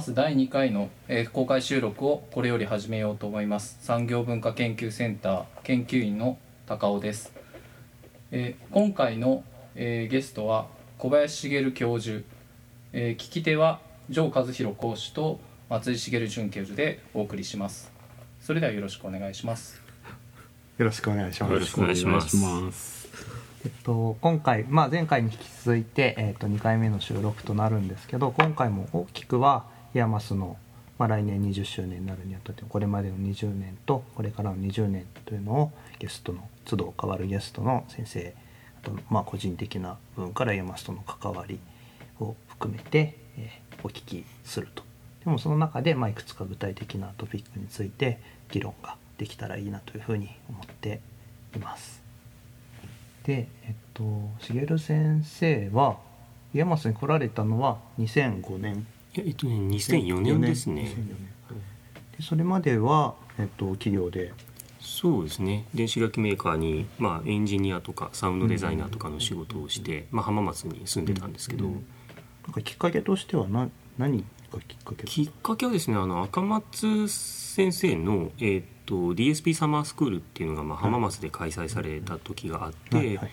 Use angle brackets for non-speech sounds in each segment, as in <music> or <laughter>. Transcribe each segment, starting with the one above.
マス第2回の、えー公開収録をこれより始めようと思います。産業文化研究センター研究員の高尾です、えー今回の、えーゲストは小林茂教授、えー聞き手は城和弘講師と松井茂准教授でお送りします。それではよろしくお願いします。よろしくお願いします。よろしくお願いします。お願いしますえっと、今回、まあ、前回に引き続いて、えっと、2回目の収録となるんですけど今回も大きくはIAMASの、まあ、来年20周年になるにあたってこれまでの20年とこれからの20年というのをゲストの都度変わるゲストの先生あと、まあ、個人的な部分から IAMASとの関わりを含めて、えーお聞きするとでもその中で、まあ、いくつか具体的なトピックについて議論ができたらいいなというふうに思っています。で、えっと、茂先生はIAMASに来られたのは2005年えっとね2004年ですね。2004年。でそれまでは、えっと、企業で？そうですね。電子楽器メーカーに、まあ、エンジニアとかサウンドデザイナーとかの仕事をして、まあ、浜松に住んでたんですけど、うんなんかきっかけとしては何何がきっかけきっかけはですねあの赤松先生の、えー、と DSP サマースクールっていうのが、まあ、浜松で開催された時があって、はいはい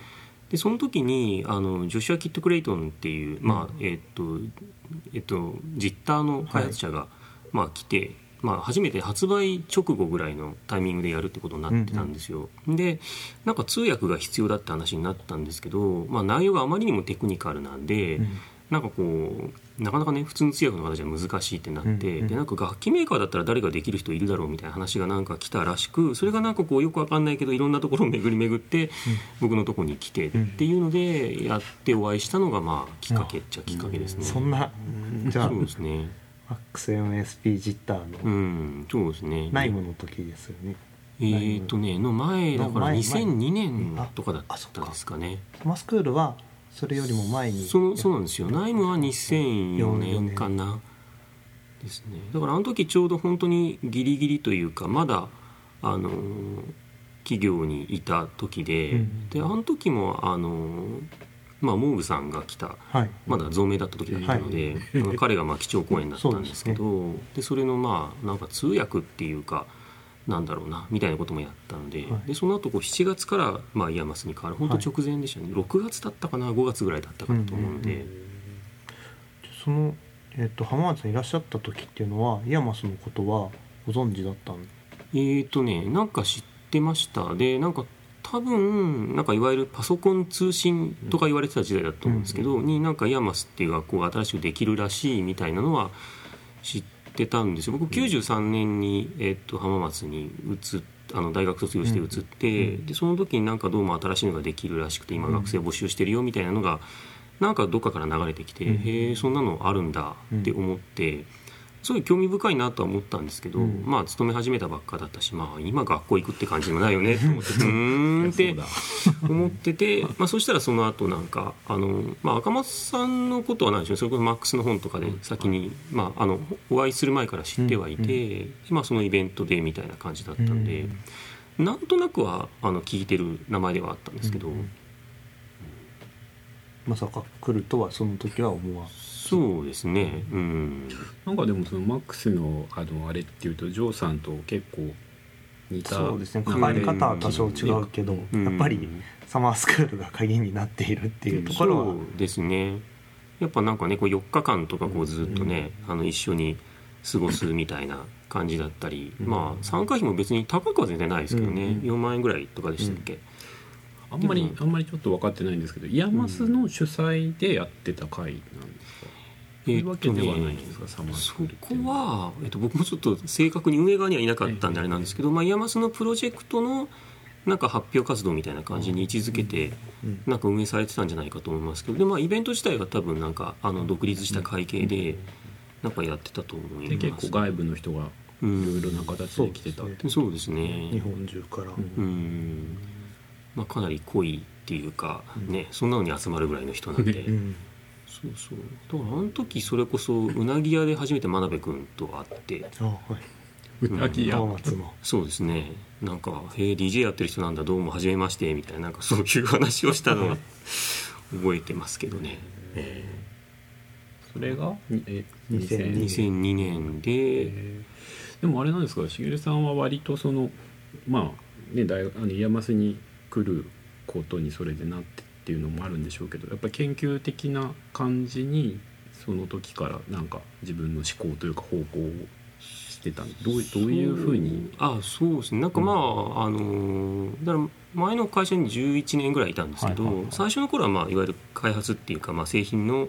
でその時にあのジョシュア・キット・クレイトンっていう、まあえっ、とえっ、とジッターの開発者が、まあ、来て、まあ、初めて発売直後ぐらいのタイミングでやるってことになってたんですよ、でなんか通訳が必要だって話になったんですけど、まあ、内容があまりにもテクニカルなんで、うんなんかこうなかなかね普通の通訳の方じゃ難しいってなって、うんうんでなんか楽器メーカーだったら誰ができる人いるだろうみたいな話がなんか来たらしくそれがなんかこうよくわかんないけどいろんなところを巡り巡って、僕のとこに来てっていうのでやってお会いしたのがまあきっかけっちゃきっかけですね。そんなじゃあそうですね。MaxMSP ジッターうのん、そうですね。内務の時ですよね、えーとねの前だからの前2002年あとかだっあそったかですかね。サマースクールはそれよりも前にそうそうなんですよ。内務は2004年かな。ですね。だからあの時ちょうど本当にギリギリというかまだあのー企業にいた時で、うんであの時もあのーまあモーグさんが来たはいまだ存命だった時だったので、あの彼がまあ基調講演だったんですけど <laughs> そうでそれのまあなんか通訳っていうかなんだろうなみたいなこともやったので,、はい。でその後こう7月からまあ IAMASに変わる。本当直前でしたね、6月だったかな5月ぐらいだったかなと思うので、うんうんその、えっと浜松にいらっしゃった時っていうのは IAMASのことはご存知だったんえーとねなんか知ってました。でなんか多分なんかいわゆるパソコン通信とか言われてた時代だと思うんですけど、になんか IAMASっていう学校が新しくできるらしいみたいなのは知ってたんですよ。僕93年に、えっと浜松に移っあの大学卒業して移って、でその時になんかどうも新しいのができるらしくて今学生募集してるよみたいなのがなんかどっかから流れてきて、うん。へえそんなのあるんだって思って。すごい興味深いなとは思ったんですけど、うん。まあ勤め始めたばっかだったし、まあ、今学校行くって感じでもないよねと思って <laughs> うーんって思ってて、まあ、そしたらその後なんかあの、まあ、赤松さんのことはないでしょうそれこそマックスの本とかで先に、まあ、あのお会いする前から知ってはいて、まあ、そのイベントでみたいな感じだったんで、なんとなくはあの聞いてる名前ではあったんですけど、うん。まさか来るとはその時は思わそうですね。うん。なんかでもそのマックスのあのあれっていうとジョーさんと結構似たそうですね。流れ関わり方は多少違うけど、うん。やっぱりサマースクールが鍵になっているっていうところは、そうですね。やっぱなんかねこう4日間とかこうずっとね、あの一緒に過ごすみたいな感じだったり、うん。まあ参加費も別に高くは全然ないですけどね、うん。うん4万円ぐらいとかでしたっけ、あんまりあんまりちょっと分かってないんですけど IAMASの主催でやってた会なんですいうわけではないんですか、サマースそこは、えっと、僕もちょっと正確に運営側にはいなかったんであれなんですけど、まあ、 IAMASのプロジェクトのなんか発表活動みたいな感じに位置づけてうん。なんか運営されてたんじゃないかと思いますけどで、まあ、イベント自体は多分なんかあの独立した会計でなんかやってたと思います。で結構外部の人がいろいろな形で来てた、そうですねそうですね。日本中から、うん。うん、まあ、かなり濃いっていうか、うん。ねそんなのに集まるぐらいの人なんで、うんそうそう。だからあの時それこそうなぎ屋で初めて真鍋君と会って。あはい、うなぎ屋。浜松の。そうですね。なんか「へえ DJ やってる人なんだどうも初めまして」みたいななんかそういう話をしたのは覚えてますけどね、えそそれが？え2002 2002年で、えー。でもあれなんですか？しげるさんは割とそのまあね大学あの IAMASに来ることにそれでなってっていうのもあるんでしょうけどやっぱり研究的な感じにその時からなんか自分の思考というか方向をしてたんどうどういうふうに？あそうですね。なんかまあ、あのーだから前の会社に11年ぐらいいたんですけど、はいはいはい最初の頃はまあいわゆる開発っていうか、まあ、製品の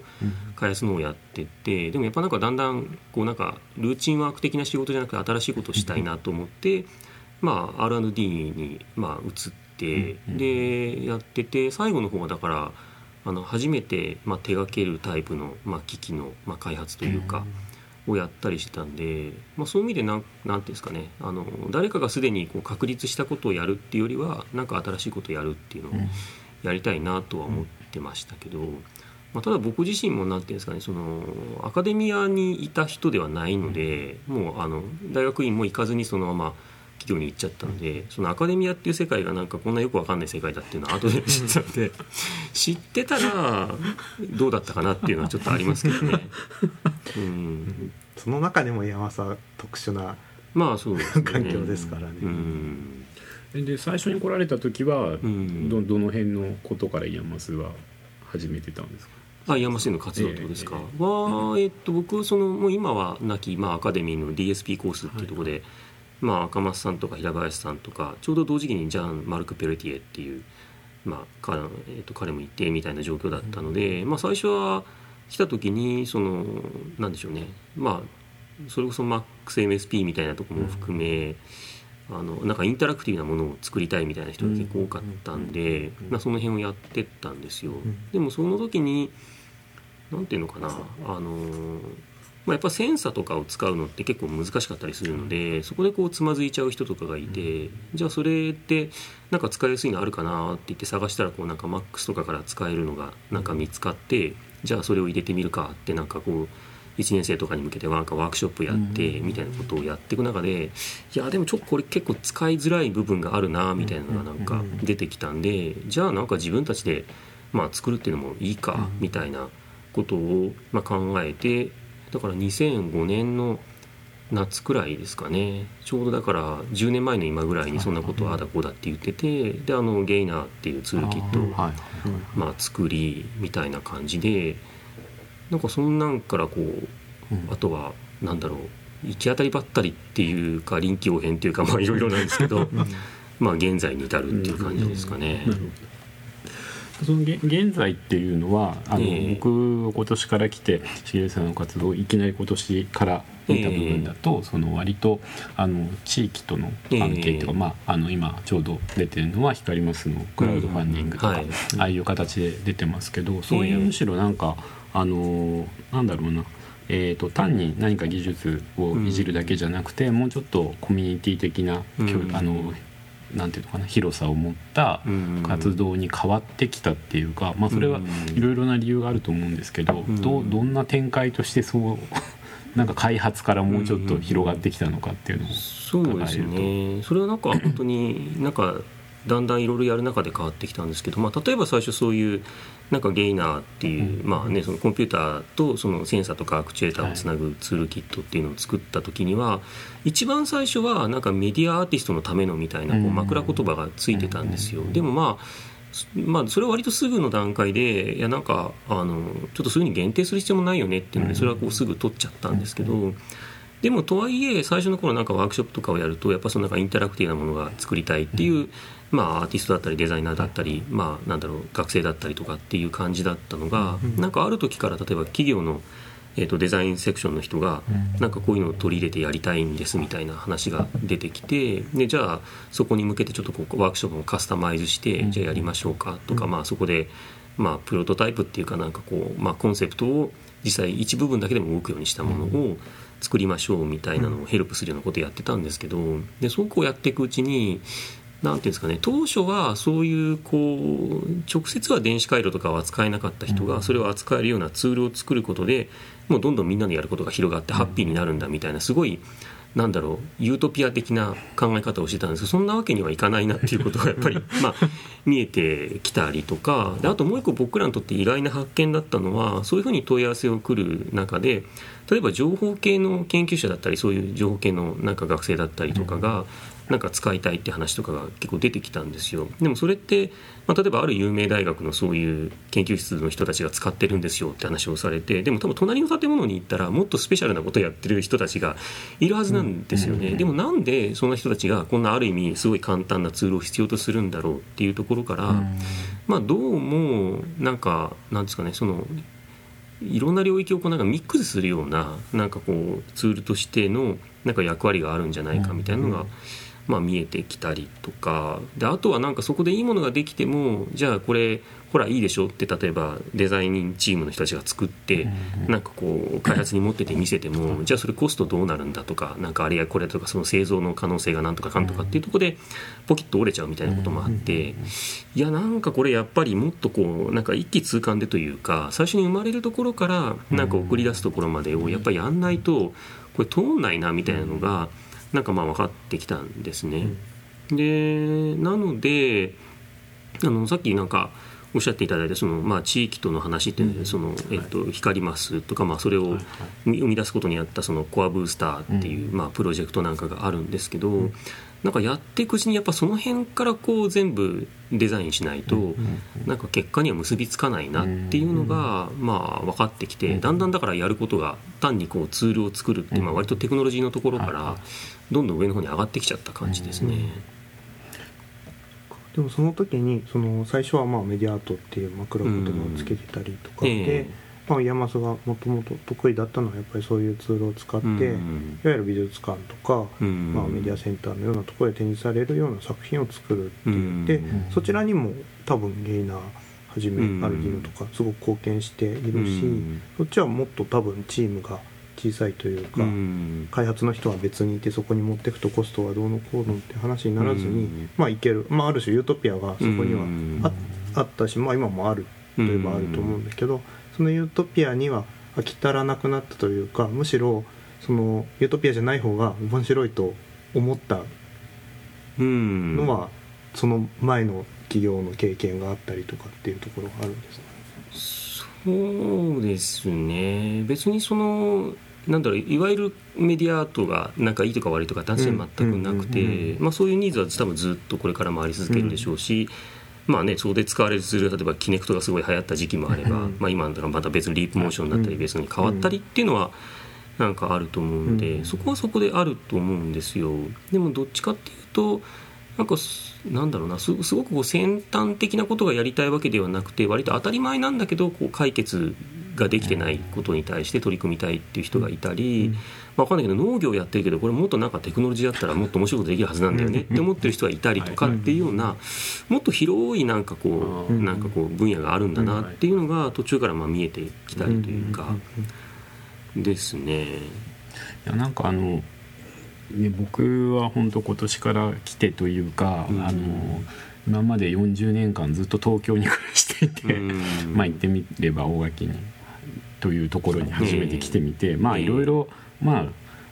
開発のをやっててでもやっぱなんかだんだんこうなんかルーチンワーク的な仕事じゃなくて新しいことをしたいなと思って、まあ、R&D にまあ移って、うんうんでやってて最後の方はだからあの初めてまあ手掛けるタイプのまあ機器のまあ開発というか。をやったりしてたんで、まあ、そういう意味でなんなんていうんですかね。あの誰かがすでにこう確立したことをやるっていうよりはなんか新しいことをやるっていうのをやりたいなとは思ってましたけど、まあ、ただ僕自身もなんていうんですかねそのアカデミアにいた人ではないのでもうあの大学院も行かずにそのまま企業に行っちゃったのでそのアカデミアっていう世界がなんかこんなよくわかんない世界だっていうのは後で <laughs> 知ったので知ってたらどうだったかなっていうのはちょっとありますけどね。うんその中でも山さ特殊なまあそうですね。環境ですからねうん。で最初に来られた時はんどどの辺のことから IAMASは始めてたんですか？あ、 IAMASの活動ってことですか？えは、えっと、僕、その、もう今は亡き、まあ、アカデミーの DSP コースっていうところで。まあ、赤松さんとか平林さんとか、ちょうど同時期にジャン・マルク・ペレティエっていう。まあ、彼、えっと、彼もいてみたいな状況だったので、まあ、最初は。来た時に、その、なんでしょうね。まあ。それこそ MaxMSP みたいなところも含め。あのなんかインタラクティブなものを作りたいみたいな人が結構多かったんで、まあ、その辺をやってったんですよ、でもその時になんていうのかなあのーまあ、やっぱセンサとかを使うのって結構難しかったりするのでそこでこうつまずいちゃう人とかがいてじゃあそれってなんか使いやすいのあるかなって言って探したらこうなんか MAX とかから使えるのがなんか見つかってじゃあそれを入れてみるかってなんかこう1年生とかに向けてなんかワークショップやってみたいなことをやっていく中でいやでもちょっとこれ結構使いづらい部分があるなみたいなのがなんか出てきたんでじゃあなんか自分たちでまあ作るっていうのもいいかみたいなことをまあ考えてだから2005年の夏くらいですかね。ちょうどだから10年前の今ぐらいにそんなことをああだこうだって言っててであのゲイナーっていうツールキットをはいまあ作りみたいな感じでなんかそんなんからこうあとはなんだろう行き当たりばったりっていうか臨機応変っていうかまあいろいろなんですけどまあ現在に至るっていう感じですかね。そのげ現在っていうのはあの、ええ。僕今年から来てしげるさんの活動をいきなり今年から見た部分だと、その割とあの地域との関係っていうか、ええまあ、あの今ちょうど出てるのは光ますのクラウドファンディングとか、うんはい。ああいう形で出てますけどそういうむしろなんか、あのなんだろうなえー、と単に何か技術をいじるだけじゃなくて、もうちょっとコミュニティ的な、うん。あのなんていうのかな広さを持ったうん活動に変わってきたっていうか、まあ、それはうんいろいろな理由があると思うんですけど、うんどうどんな展開としてそう <laughs> なんか開発からもうちょっと広がってきたのかっていうのをそうですね。それはなんか本当になんかだんだんいろいろやる中で変わってきたんですけど、まあ、例えば最初そういうなんかゲイナーっていう、まあね、そのコンピューターとそのセンサーとかアクチュエーターをつなぐツールキットっていうのを作った時には一番最初はなんかメディアアーティストのためのみたいなこううん。枕言葉がついてたんですよ。でもまあまあ、それは割とすぐの段階でいやなんかあのちょっとそういうふうに限定する必要もないよねっていうのでそれはこうすぐ取っちゃったんですけどでもとはいえ最初の頃なんかワークショップとかをやるとやっぱそのなんかインタラクティブなものが作りたいっていう、まあ、アーティストだったりデザイナーだったり、まあ、なんだろう学生だったりとかっていう感じだったのがなんかある時から例えば企業のえー、とデザインセクションの人がなんかこういうのを取り入れてやりたいんですみたいな話が出てきてでじゃあそこに向けてちょっとこうワークショップをカスタマイズしてじゃあやりましょうかとか、まあ、そこで、まあ、プロトタイプっていうかなんかこう、まあ、コンセプトを実際一部分だけでも動くようにしたものを作りましょうみたいなのをヘルプするようなことをやってたんですけどでそうこうやっていくうちになんていうんですかね当初はそういうこう直接は電子回路とかは扱えなかった人がそれを扱えるようなツールを作ることでもうどんどんみんなでやることが広がってハッピーになるんだみたいなすごいなんだろうユートピア的な考え方をしてたんですけどそんなわけにはいかないなっていうことがやっぱり <laughs> まあ見えてきたりとかであともう一個僕らにとって意外な発見だったのはそういうふうに問い合わせを来る中で例えば情報系の研究者だったりそういう情報系のなんか学生だったりとかがなんか使いたいって話とかが結構出てきたんですよ。でもそれって、まあ、例えばある有名大学のそういう研究室の人たちが使ってるんですよって話をされてでも多分隣の建物に行ったらもっとスペシャルなことをやってる人たちがいるはずなんですよね、でもなんでそんな人たちがこんなある意味すごい簡単なツールを必要とするんだろうっていうところから、まあどうもなんかなんですかねそのいろんな領域をこうなんかミックスするようななんかこうツールとしてのなんか役割があるんじゃないかみたいなのが、まあ、見えてきたりとか。であとはなんかそこでいいものができてもじゃあこれほらいいでしょ。って例えばデザインチームの人たちが作ってなんかこう開発に持ってて見せてもじゃあそれコストどうなるんだとかなんかあれやこれとかその製造の可能性がなんとかかん。とかっていうところでポキッと折れちゃうみたいなこともあっていやなんかこれやっぱりもっとこうなんか一気通貫でというか最初に生まれるところからなんか送り出すところまでをやっぱりやんないとこれ通んないなみたいなのがなんかまあ分かってきたんですね。でなのであのさっきなんかおっしゃっていただいたその、まあ、地域との話っていうので、そのえっと、光ますとか、まあ、それを生み出すことにあったそのコアブースターっていう、まあ、プロジェクトなんかがあるんですけど、なんかやっていくうちにやっぱその辺からこう全部デザインしないと、なんか結果には結びつかないなっていうのが、まあ、分かってきてだんだんだからやることが単にこうツールを作るっていう、まあ、割とテクノロジーのところからどんどん上の方に上がってきちゃった感じですね。でもその時にその最初はまあメディアアートっていう枕言葉をつけてたりとかで、まあ、山須がもともと得意だったのはやっぱりそういうツールを使って、いわゆる美術館とか、まあ、メディアセンターのようなところで展示されるような作品を作るって言って、そちらにも多分ゲイナーはじめアルギノとかすごく貢献しているし、そっちはもっと多分チームが小さいというか、うん、開発の人は別にいてそこに持っていくとコストはどうのこうのって話にならずに、うん、まあいける、まあ、ある種ユートピアがそこにはあ,、あったし、まあ、今もあるといえばあると思うんだけど、そのユートピアには飽き足らなくなったというかむしろそのユートピアじゃない方が面白いと思ったのは、その前の企業の経験があったりとかっていうところがあるんですね。そうですね。別にそのなんだろういわゆるメディアアートがなんかいいとか悪いとか男性全くなくてそういうニーズは多分ずっとこれからもあり続けるでしょうし、まあね、そこで使われるする例えばキネクトがすごい流行った時期もあれば、まあ、今だらまた別のリープモーションだったり別に変わったりっていうのはなんかあると思うんで、そこはそこであると思うんですよ。でもどっちかっていうとなんかなんだろうなすごくこう先端的なことがやりたいわけではなくて割と当たり前なんだけどこう解決ができてないことに対して取り組みたいっていう人がいたり、まあ、分かんないけど農業やってるけどこれもっとなんかテクノロジーだったらもっと面白いことできるはずなんだよねって思ってる人がいたりとかっていうようなもっと広いなんかこうなんかこう分野があるんだなっていうのが途中からまあ見えてきたりというかですね。いやなんかあのね、僕は本当今年から来てというか、うん、あの今まで40年間ずっと東京に暮らしていて、うん、<laughs> まあ行ってみれば大垣にというところに初めて来てみて、まあいろいろまあ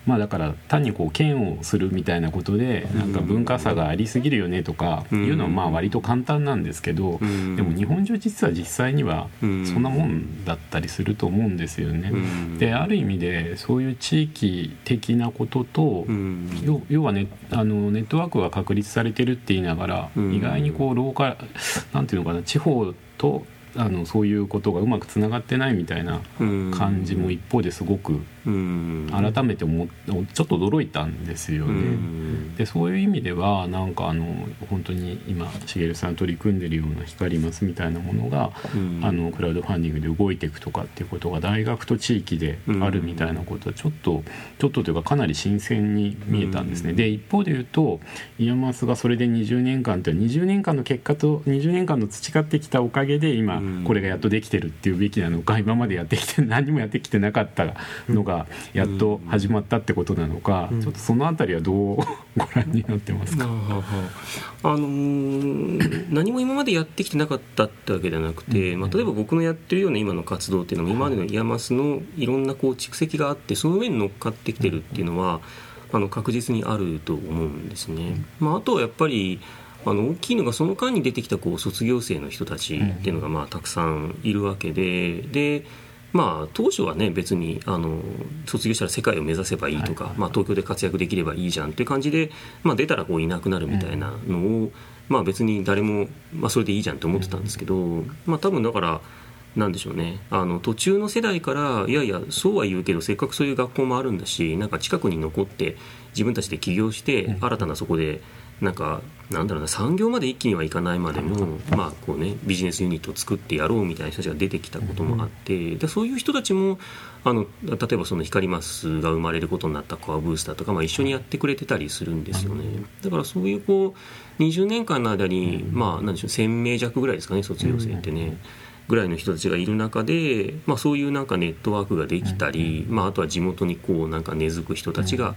まあだから単にこう嫌悪するみたいなことでなんか文化差がありすぎるよねとかいうのはまあ割と簡単なんですけどでも日本中実は実際にはそんなもんだったりすると思うんですよね。である意味でそういう地域的なことと要はねあのネットワークが確立されてるって言いながら意外にこうローカルなんていうのかな地方とあのそういうことがうまくつながってないみたいな感じも一方ですごく改めて思ちょっと驚いたんですよね。でそういう意味ではなんかあの本当に今茂さん取り組んでるような光ますみたいなものがあのクラウドファンディングで動いていくとかっていうことが大学と地域であるみたいなことはちょっとちょっとというかかなり新鮮に見えたんですね。で一方で言うと IAMASがそれで20年間って20年間の結果と20年間の培ってきたおかげで今これがやっとできてるっていうべきなのか今までやってきて何もやってきてなかったのがやっと始まったってことなのか、ちょっとその辺りはどう <laughs> ご覧になってますか、あのー、何も今までやってきてなかったってわけではなくて、まあ、例えば僕のやってるような今の活動っていうのは今までの IAMASのいろんなこう蓄積があってその上に乗っかってきてるっていうのは、あの確実にあると思うんですね。まあ、あとはやっぱりあの大きいのがその間に出てきたこう卒業生の人たちっていうのがまあたくさんいるわけででまあ、当初はね別にあの卒業したら世界を目指せばいいとか、まあ、東京で活躍できればいいじゃんっていう感じで、まあ、出たらこういなくなるみたいなのを、まあ、別に誰も、まあ、それでいいじゃんって思ってたんですけど、まあ、多分だからなんでしょうね。あの途中の世代からいやいやそうは言うけどせっかくそういう学校もあるんだしなんか近くに残って自分たちで起業して新たなそこでなんかなんだろうな産業まで一気にはいかないまでも、まあこうね、ビジネスユニットを作ってやろうみたいな人たちが出てきたこともあって、でそういう人たちもあの例えばその光マスが生まれることになったコアブースターとか、まあ、一緒にやってくれてたりするんですよねだからそういうこう20年間の間に、まあ、なんでしょう1000名弱ぐらいですかね卒業生ってね。ぐらいの人たちがいる中で、まあ、そういうなんかネットワークができたり、まあ、あとは地元にこうなんか根付く人たちが、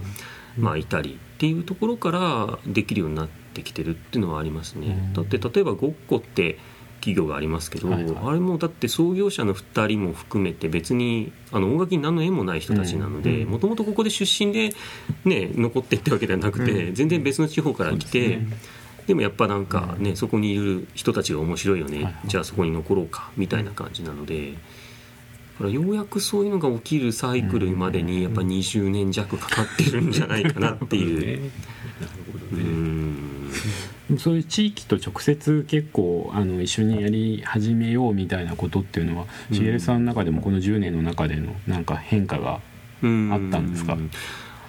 まあ、いたりっていうところからできるようになってきてるっていうのはありますね。だって例えばごっこって企業がありますけど、はいはい、あれもだって創業者の2人も含めて別にあの音楽に何の縁もない人たちなのでもともとここで出身で、ね、残ってってわけではなくて、うん、全然別の地方から来て。でもやっぱなんかね、そこにいる人たちが面白いよね、じゃあそこに残ろうかみたいな感じなので、からようやくそういうのが起きるサイクルまでにやっぱ20年弱かかってるんじゃないかなっていう。<laughs> そういう地域と直接結構あの一緒にやり始めようみたいなことっていうのはしげるさんの中でもこの10年の中でのなんか変化があったんですか？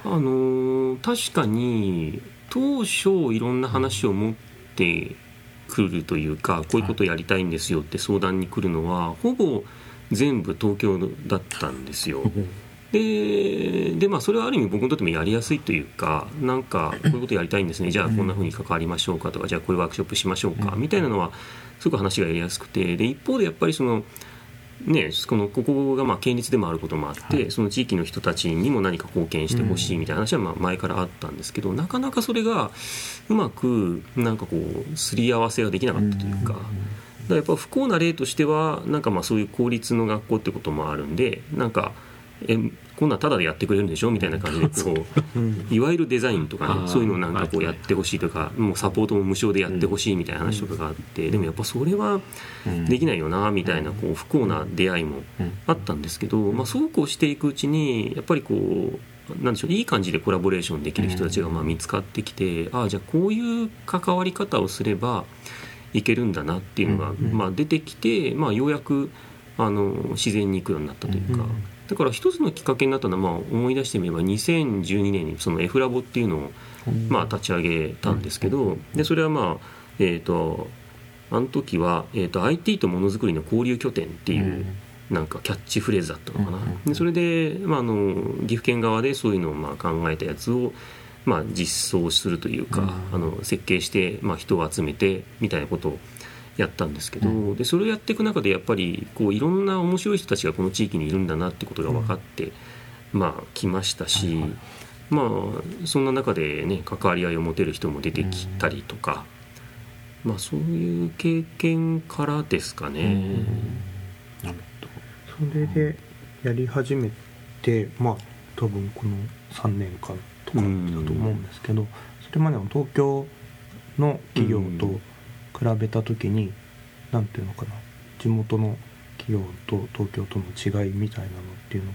あの確かに当初いろんな話を持ってくるというかこういうことやりたいんですよって相談に来るのはほぼ全部東京だったんですよ。ででまあそれはある意味僕にとってもやりやすいというかなんかこういうことやりたいんですねじゃあこんなふうに関わりましょうかとかじゃあこういうワークショップしましょうかみたいなのはすごく話がやりやすくてで一方でやっぱりその。ね、このここがまあ県立でもあることもあって、はい、その地域の人たちにも何か貢献してほしいみたいな話はまあ前からあったんですけど、なかなかそれがうまくなんかこうすり合わせができなかったというか。だやっぱ不幸な例としてはなんかまあそういう公立の学校ってこともあるんでなんかえこんなんただでやってくれるんでしょみたいな感じでこう <laughs> いわゆるデザインとかねそういうのをなんかこうやってほしいとかもうサポートも無償でやってほしいみたいな話とかがあってでもやっぱそれはできないよなみたいなこう不幸な出会いもあったんですけどまあそうこうしていくうちにやっぱりこうなんでしょういい感じでコラボレーションできる人たちがまあ見つかってきてああじゃあこういう関わり方をすればいけるんだなっていうのが、まあ、出てきて、まあ、ようやくあの自然にいくようになったというか。だから一つのきっかけになったのは、まあ、思い出してみれば2012年にその F ラボっていうのを、まあ、立ち上げたんですけどでそれはまあえっ、とあの時は、えーと、IT とものづくりの交流拠点っていうなんかキャッチフレーズだったのかな、でそれで、まあ、あの岐阜県側でそういうのをまあ考えたやつを、まあ、実装するというか、あの設計して、まあ、人を集めてみたいなことをやったんですけど、でそれをやっていく中でやっぱりこういろんな面白い人たちがこの地域にいるんだなってことが分かって、まあ来ましたし、まあそんな中でね関わり合いを持てる人も出てきたりとか、まあそういう経験からですかね。なるほど。それでやり始めてまあ多分この3年間とかだと思うんですけど、それまでの東京の企業と比べた時に何ていうのかな地元の企業と東京との違いみたいなのっていうの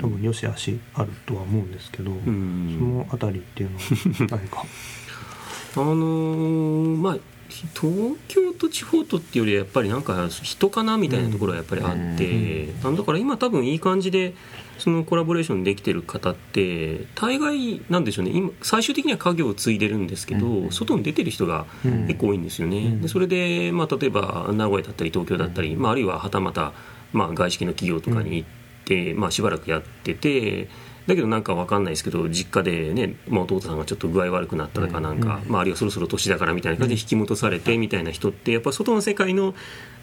多分よしあしあるとは思うんですけど、その辺りっていうのは何か？<laughs> あのー、まあ東京と地方とっていうよりやっぱりなんか人かなみたいなところはやっぱりあって、うん、だから今多分いい感じでそのコラボレーションできてる方って大概なんでしょうね今最終的には家業を継いでるんですけど、うん、外に出てる人が結構多いんですよね。うん、でそれで、まあ、例えば名古屋だったり東京だったり、まあ、あるいははたまた、まあ、外資系の企業とかに行って、まあ、しばらくやってて。だけどなんか分かんないですけど実家でね、まあ、弟さんがちょっと具合悪くなったとかなんか、まあ、あるいはそろそろ年だからみたいな感じで引き戻されてみたいな人ってやっぱ外の世界の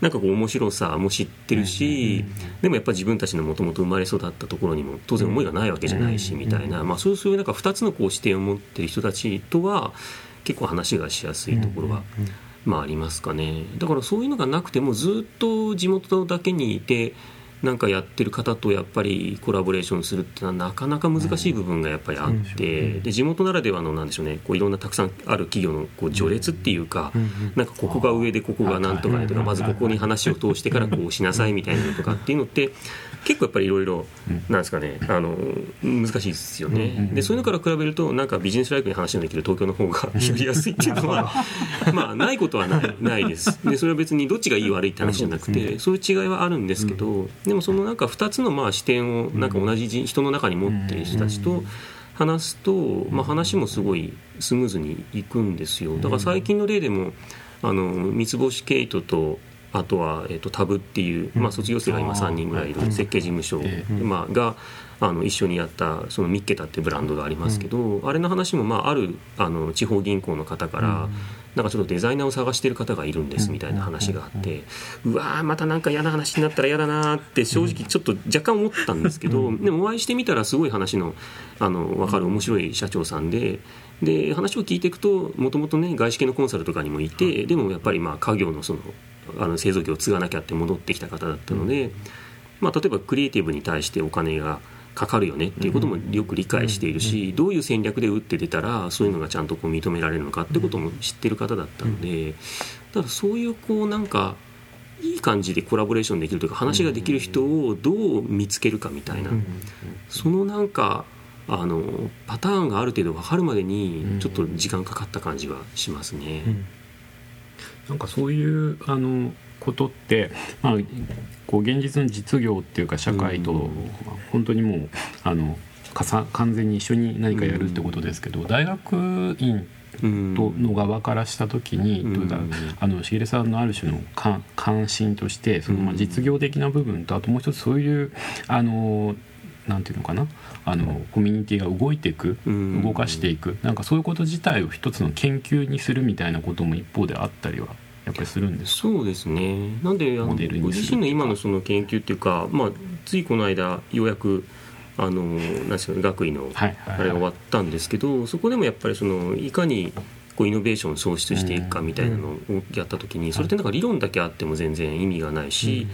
なんかこう面白さも知ってるしでもやっぱ自分たちのもともと生まれ育ったところにも当然思いがないわけじゃないしみたいな、まあ、そういうなんか2つのこう視点を持ってる人たちとは結構話がしやすいところは。まあ、ありますかね。だからそういうのがなくてもずっと地元だけにいてなんかやってる方とやっぱりコラボレーションするっていうのはなかなか難しい部分がやっぱりあってで地元ならではのなんでしょうね。こういろんなたくさんある企業のこう序列っていうかなんかここが上でここがなんとかでとかまずここに話を通してからこうしなさいみたいなのとかっていうのって結構やっぱりいろいろなんですかね。あの難しいですよね。でそういうのから比べるとなんかビジネスライクに話のできる東京の方がやりやすいっていうのはまあないことはないないです。でそれは別にどっちがいい悪いって話じゃなくてそういう違いはあるんですけどでもそのなんか2つのまあ視点をなんか同じ人の中に持っている人たちと話すと、まあ、話もすごいスムーズにいくんですよ。だから最近の例でもあの三つ星ケイトとあとは、えー、とタブっていう、まあ、卒業生が今3人ぐらいいる設計事務所、まあ、があの一緒にやったそのミッケタっていうブランドがありますけど、あれの話も、まあ、あるあの地方銀行の方から、なんかちょっとデザイナーを探してる方がいるんですみたいな話があって、うわーまたなんか嫌な話になったら嫌だなって正直ちょっと若干思ったんですけど、でもお会いしてみたらすごい話のあの分かる面白い社長さんで。で話を聞いていくともともとね外資系のコンサルとかにもいてでもやっぱりまあ家業のそのあの製造業を継がなきゃって戻ってきた方だったので、まあ、例えばクリエイティブに対してお金がかかるよねっていうこともよく理解しているし、どういう戦略で打って出たらそういうのがちゃんとこう認められるのかってことも知ってる方だったので、ただそういうこうなんかいい感じでコラボレーションできるというか話ができる人をどう見つけるかみたいな、そのなんかあのパターンがある程度分かるまでにちょっと時間かかった感じはしますね。なんかそういうあのことって、まあ、こう現実の実業っていうか社会と本当にもうあのかさ完全に一緒に何かやるってことですけど、大学院うんとの側からした時に、うん。どうだあの茂さんのある種のか関心としてそのまあ実業的な部分とあともう一つそういうあのなんていうのかなあのコミュニティが動いていくうん。動かしていくなんかそういうこと自体を一つの研究にするみたいなことも一方であったりはやっぱりするんですか？そうですね。なんであのご自身の今のその研究っていうか、まあ、ついこの間ようやくあのなんですかね学位のあれが終わったんですけど、そこでもやっぱりそのいかにこうイノベーションを創出していくかみたいなのをやった時にそれってなんか理論だけあっても全然意味がないし、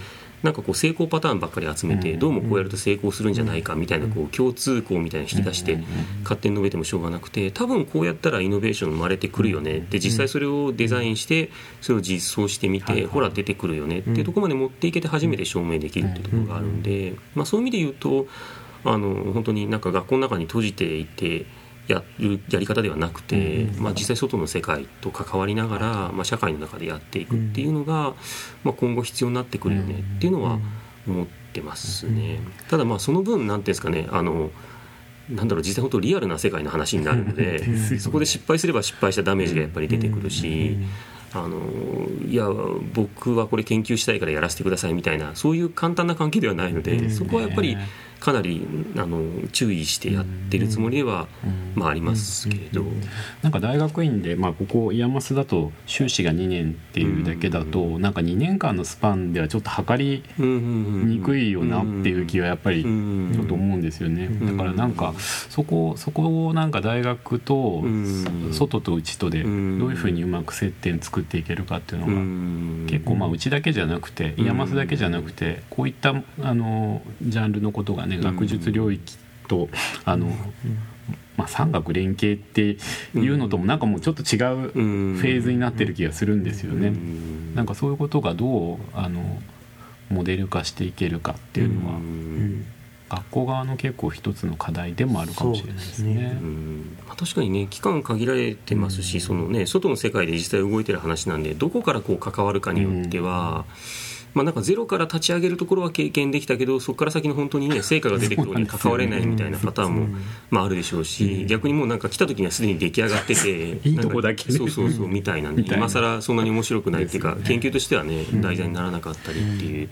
なんかこう成功パターンばっかり集めてどうもこうやると成功するんじゃないかみたいなこう共通項みたいなの引き出して勝手に述べてもしょうがなくて多分こうやったらイノベーション生まれてくるよねで実際それをデザインしてそれを実装してみてほら出てくるよねっていうところまで持っていけて初めて証明できるっていうところがあるんでまあそういう意味で言うとあの本当になんか学校の中に閉じていてやるやり方ではなくて、まあ、実際外の世界と関わりながら、まあ、社会の中でやっていくっていうのが、まあ、今後必要になってくるよねっていうのは思ってますね。ただまあその分なんていうんですかねあのなんだろう実際本当リアルな世界の話になるので <laughs> そこで失敗すれば失敗したダメージがやっぱり出てくるし。あのいや僕はこれ研究したいからやらせてくださいみたいなそういう簡単な関係ではないので、そこはやっぱりかなりあの注意してやってるつもりでは、まあ、ありますけれど、なんか大学院で、まあ、ここ IAMASだと修士が2年っていうだけだと、なんか2年間のスパンではちょっと測りにくいよなっていう気はやっぱりちょっと思うんですよね、だからなんかそこそこをなんか大学とうん。外と内とでどういうふうにうまく接点作っていけるかっていうのが結構まあうちだけじゃなくて IAMASだけじゃなくてこういったあのジャンルのことがね学術領域とあのまあ産学連携っていうのともなんかもうちょっと違うフェーズになってる気がするんですよね。なんかそういうことがどうあのモデル化していけるかっていうのは学校側の結構一つの課題でもあるかもしれないですね。すね。うん。まあ、確かにね期間限られてますし、そのね、外の世界で実際動いてる話なんでどこからこう関わるかによっては、まあ、なんかゼロから立ち上げるところは経験できたけどそこから先の本当にね成果が出てくるのに関われないみたいなパターンも、まあ、あるでしょうし、逆にもうなんか来た時にはすでに出来上がってていいとこだけそうそうそうみたいなんで今更そんなに面白くないっていうか、研究としてはね題材にならなかったりっていう。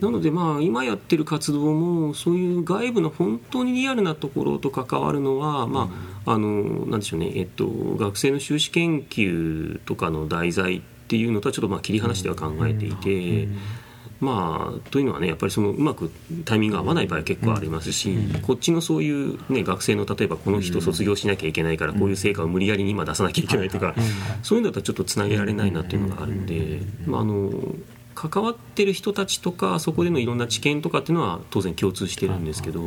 なのでまあ今やってる活動もそういう外部の本当にリアルなところと関わるのは、まああのなんでしょうね、えっと、学生の修士研究とかの題材っていうのとはちょっとまあ切り離しては考えていて。まあ、というのはねやっぱりそのうまくタイミングが合わない場合結構ありますし、こっちのそういう、ね、学生の例えばこの人卒業しなきゃいけないからこういう成果を無理やりに今出さなきゃいけないとか、そういうのだったらちょっとつなげられないなっていうのがあるんで、まあ、あの関わってる人たちとかそこでのいろんな知見とかっていうのは当然共通してるんですけど、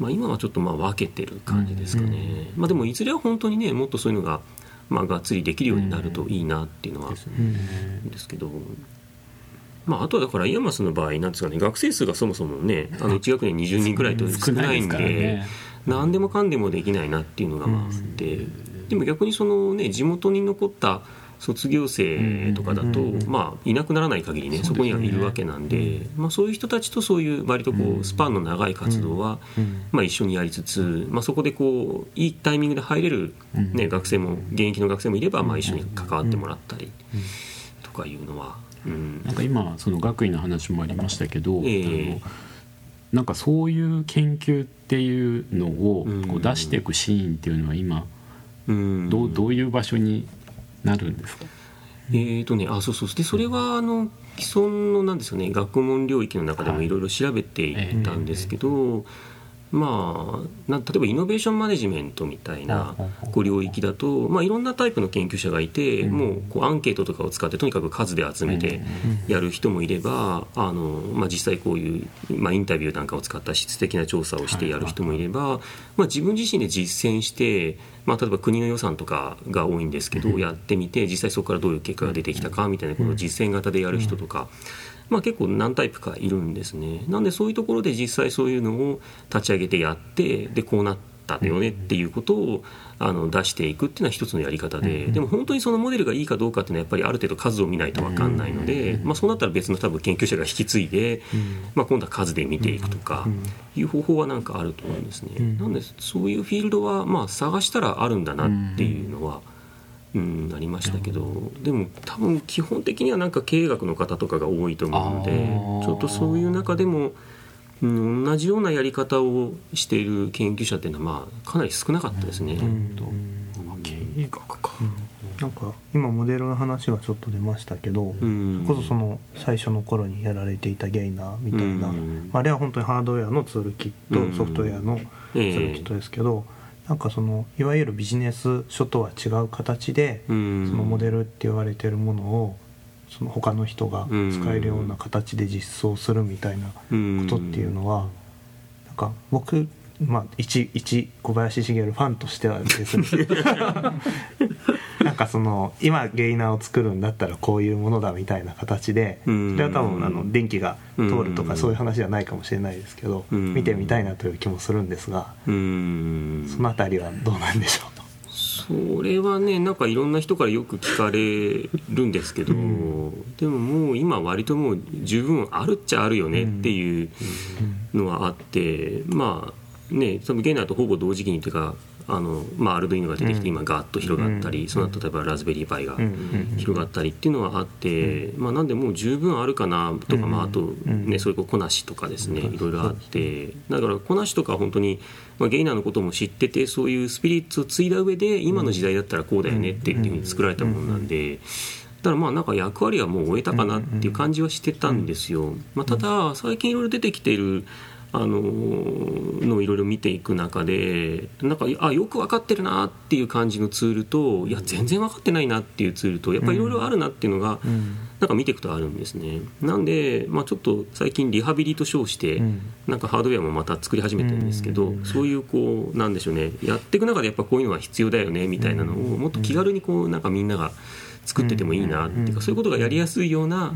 まあ、今はちょっとまあ分けてる感じですかね、まあ、でもいずれは本当にねもっとそういうのがまあがっつりできるようになるといいなっていうのはですけど。まあ、あとはだから IAMASの場合なんですかね学生数がそもそもねあの1学年20人ぐらいと少ないんで何でもかんでもできないなっていうのがまああって。でも逆にそのね地元に残った卒業生とかだと、まあ、いなくならない限りねそこにはいるわけなんで、まあ、そういう人たちとそういう割とこうスパンの長い活動は、まあ、一緒にやりつつ、まあ、そこでこういいタイミングで入れる、ね、学生も現役の学生もいれば、まあ、一緒に関わってもらったりとかいうのは。うん、なんか今その学位の話もありましたけど、えー、なんかそういう研究っていうのをこう出していくシーンっていうのは今、うん、どうどういう場所になるんですか？えーとね、あそうそう。でそれはあの既存のなんですよね学問領域の中でもい。ろいろ調べていったんですけど、はいえ。ーまあ、な例えばイノベーションマネジメントみたいなこう領域だと、まあ、いろんなタイプの研究者がいて、もうこうアンケートとかを使ってとにかく数で集めてやる人もいればあの、まあ、実際こういう、まあ、インタビューなんかを使った質的な調査をしてやる人もいれば、まあ、自分自身で実践して、まあ、例えば国の予算とかが多いんですけど、やってみて実際そこからどういう結果が出てきたかみたいなことを実践型でやる人とか。まあ、結構何タイプかいるんですね。なんでそういうところで実際そういうのを立ち上げてやってでこうなったよねっていうことをあの出していくっていうのは一つのやり方で。でも本当にそのモデルがいいかどうかっていうのはやっぱりある程度数を見ないと分かんないので、まあ、そうなったら別の多分研究者が引き継いで、まあ、今度は数で見ていくとかいう方法はなんかあると思うんですね。なんでそういうフィールドはまあ探したらあるんだなっていうのは。うん、ありましたけど、でも多分基本的にはなんか経営学の方とかが多いと思うのでちょっとそういう中でも、うん、同じようなやり方をしている研究者っていうのはまあかなり少なかったですね。うん、経営学か、なんか今モデルの話がちょっと出ましたけど、うん、こそその最初の頃にやられていたゲイナーみたいな、うん、あれは本当にハードウェアのツールキット、ソフトウェアのツールキットですけど、なんかそのいわゆるビジネス書とは違う形で、そのモデルって言われてるものをその他の人が使えるような形で実装するみたいなことっていうのは、なんか僕まあ一一小林茂ファンとしてはですね。<laughs> なんかその今ゲイナーを作るんだったらこういうものだみたいな形でそれは多分あの電気が通るとかそういう話じゃないかもしれないですけど見てみたいなという気もするんですがその辺りはどうなんでしょうそれはねなんかいろんな人からよく聞かれるんですけど、うん、でももう今割ともう十分あるっちゃあるよねっていうのはあってまあね多分ゲイナーとほぼ同時期にというかあの、まあ、アルドイノが出てきて今ガーッと広がったり、その後例えばラズベリーパイが広がったりっていうのはあって、まあ、なんでもう十分あるかなとか、まあ、あと、ね、そういうこなしとかですねいろいろあってだからこなしとか本当に、まあ、ゲイナーのことも知っててそういうスピリッツを継いだ上で今の時代だったらこうだよねっていうふうに作られたものなんで。だからまあなんか役割はもう終えたかなっていう感じはしてたんですよ。まあ、ただ最近いろいろ出てきているあののをいろいろ見ていく中でなんかあよく分かってるなっていう感じのツールといや全然分かってないなっていうツールとやっぱりいろいろあるなっていうのが、うん、なんか見ていくとあるんですね。なんで、まあ、ちょっと最近リハビリと称して、うん、なんかハードウェアもまた作り始めてるんですけど、うん、そういうこうなんでしょうね。やっていく中でやっぱこういうのは必要だよねみたいなのをもっと気軽にこうなんかみんなが作っててもいいなっていうかそういうことがやりやすいような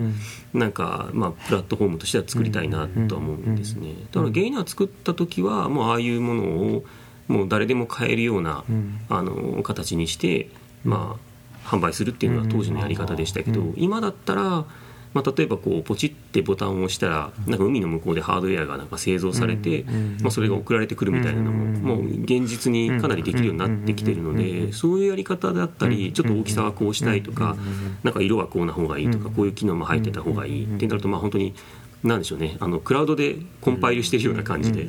なんかまあプラットフォームとしては作りたいなとは思うんですね。だからゲイナー作った時はもうああいうものをもう誰でも買えるようなあの形にしてまあ販売するっていうのは当時のやり方でしたけど今だったらまあ、例えばこうポチってボタンを押したらなんか海の向こうでハードウェアがなんか製造されて、まあ、それが送られてくるみたいなのももう現実にかなりできるようになってきてるのでそういうやり方だったりちょっと大きさはこうしたいとかなんか色はこうな方がいいとかこういう機能も入ってた方がいいってなるとまあ本当になんでしょうね。あのクラウドでコンパイルしてるような感じで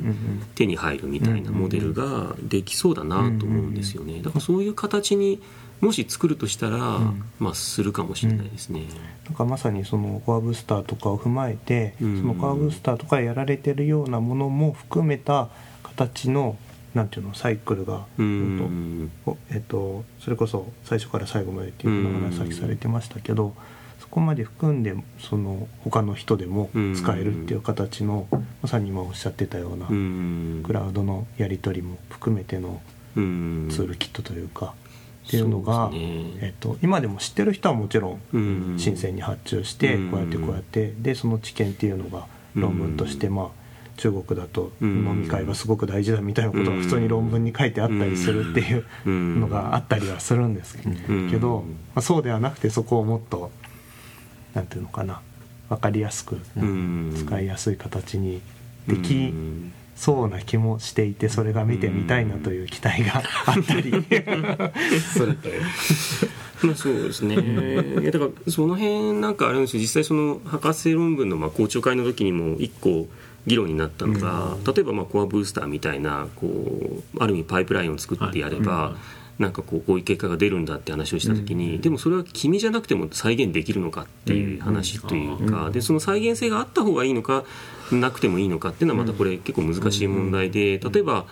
手に入るみたいなモデルができそうだなと思うんですよね。だからそういう形にもし作るとしたら、うん、まあするかもしれないですね、なんかまさにそのコアブスターとかを踏まえて、そのコアブスターとかやられてるようなものも含めた形のなんていうのサイクルが、うん。とえっと、それこそ最初から最後までっていうのがさっきされてましたけどそこまで含んでその他の人でも使えるっていう形の、まさに今おっしゃってたような、うん。クラウドのやり取りも含めてのうん。ツールキットというか、っていうのがね。えっと、今でも知ってる人はもちろんうん。申請に発注してうん。こうやってこうやってでその知見っていうのが論文としてうんまあ中国だとうん。飲み会がすごく大事だみたいなことが普通に論文に書いてあったりするっていううん。のがあったりはするんですうん。けど、まあ、そうではなくてそこをもっとなんていうのかな分かりやすくうん。使いやすい形にでうきんそうな気もしていてそれが見てみたいなという期待があったり。<laughs> それとまあ <laughs> そうですね。いやだからその辺なんかあるんですよ。実際その博士論文のまあ公聴会の時にも一個議論になったのが、例えばまあコアブースターみたいなこうある意味パイプラインを作ってやれば、はいうん。なんかこうこういう結果が出るんだって話をした時に、でもそれは君じゃなくても再現できるのかっていう話というか、でその再現性があった方がいいのかなくてもいいのかっていうのはまたこれ結構難しい問題で例えば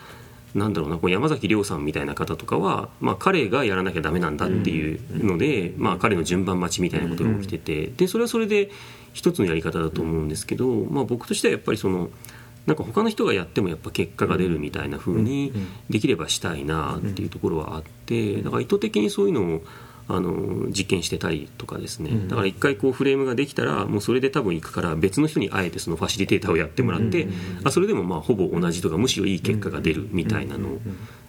なんだろうなこう山崎亮さんみたいな方とかは、まあ、彼がやらなきゃダメなんだっていうので、まあ、彼の順番待ちみたいなことが起きててでそれはそれで一つのやり方だと思うんですけど、まあ、僕としてはやっぱりそのなんか他の人がやってもやっぱ結果が出るみたいな風にできればしたいなっていうところはあってだから意図的にそういうのをあの実験してたりとかですね。だから一回こうフレームができたらもうそれで多分行くから別の人にあえてそのファシリテーターをやってもらってあそれでもまあほぼ同じとかむしろいい結果が出るみたいなの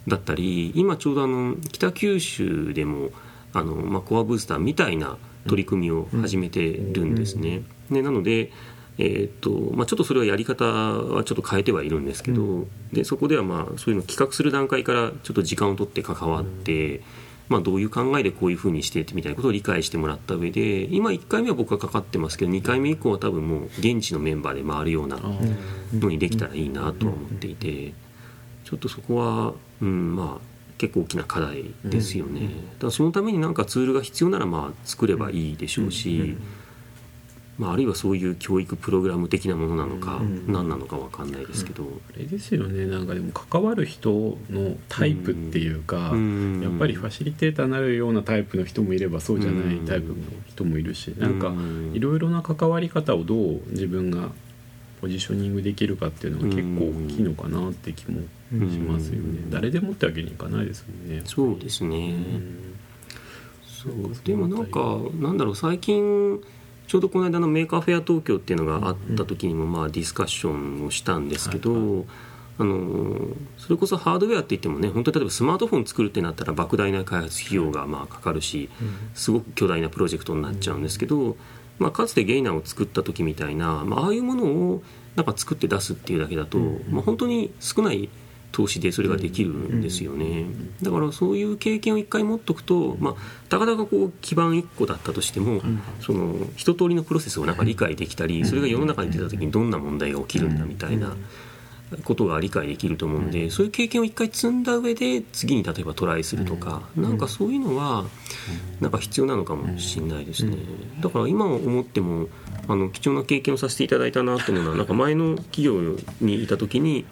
だったり今ちょうどあの北九州でもあの、まあ、コアブースターみたいな取り組みを始めてるんですね。でなのでえーっとまあ、ちょっとそれはやり方はちょっと変えてはいるんですけど、でそこではまあそういうのを企画する段階からちょっと時間を取って関わって、まあ、どういう考えでこういうふうにしてってみたいなことを理解してもらった上で今1回目は僕はかかってますけど2回目以降は多分もう現地のメンバーで回るようなのにできたらいいなとは思っていてちょっとそこは、うん、まあ結構大きな課題ですよね。だからそのためになんかツールが必要ならまあ作ればいいでしょうし、まあ、あるいはそういう教育プログラム的なものなのか何なのかわかんないですけど。あれですよね。なんかでも関わる人のタイプっていうか、うん。やっぱりファシリテーターになるようなタイプの人もいればそうじゃないタイプの人もいるし、なんかうんいろいろな関わり方をどう自分がポジショニングできるかっていうのが結構大きいのかなって気もしますよね、うん。誰でもってわけにいかないですもんね。そうですね、うん。そう。でもなんかなんだろう。最近ちょうどこの間の Maker Faire 東京っていうのがあった時にもまあディスカッションをしたんですけど、はいあのそれこそハードウェアって言ってもね本当に例えばスマートフォン作るってなったら莫大な開発費用がまあかかるしすごく巨大なプロジェクトになっちゃうんですけど、まあ、かつて Gainer を作った時みたいな、まあ、ああいうものをなんか作って出すっていうだけだと、まあ、本当に少ない投資でそれができるんですよね、だからそういう経験を一回持っとくと、まあ、たかだかこう基盤1個だったとしても、その一通りのプロセスをなんか理解できたりそれが世の中に出た時にどんな問題が起きるんだみたいなことが理解できると思うんで、そういう経験を一回積んだ上で次に例えばトライするとか、なんかそういうのはなんか必要なのかもしれないですね、だから今思ってもあの貴重な経験をさせていただいたなと思うのは <laughs> なんか前の企業にいた時に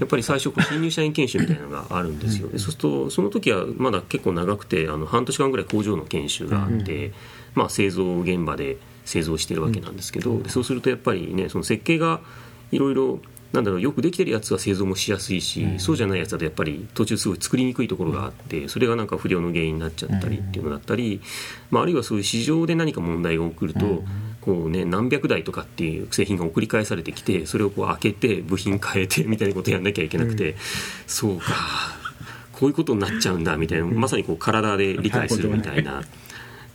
やっぱり最初新入社員研修みたいなのがあるんですよ。でそうするとその時はまだ結構長くてあの半年間ぐらい工場の研修があって、まあ、製造現場で製造してるわけなんですけど、でそうするとやっぱりねその設計がいろいろなんだろうよくできてるやつは製造もしやすいし、そうじゃないやつだとやっぱり途中すごい作りにくいところがあってそれがなんか不良の原因になっちゃったりっていうのだったり、まあ、あるいはそういう市場で何か問題が起こると、こうね、何百台とかっていう製品が送り返されてきてそれをこう開けて部品変えてみたいなことやんなきゃいけなくて、そうかこういうことになっちゃうんだみたいなまさにこう体で理解するみたいな。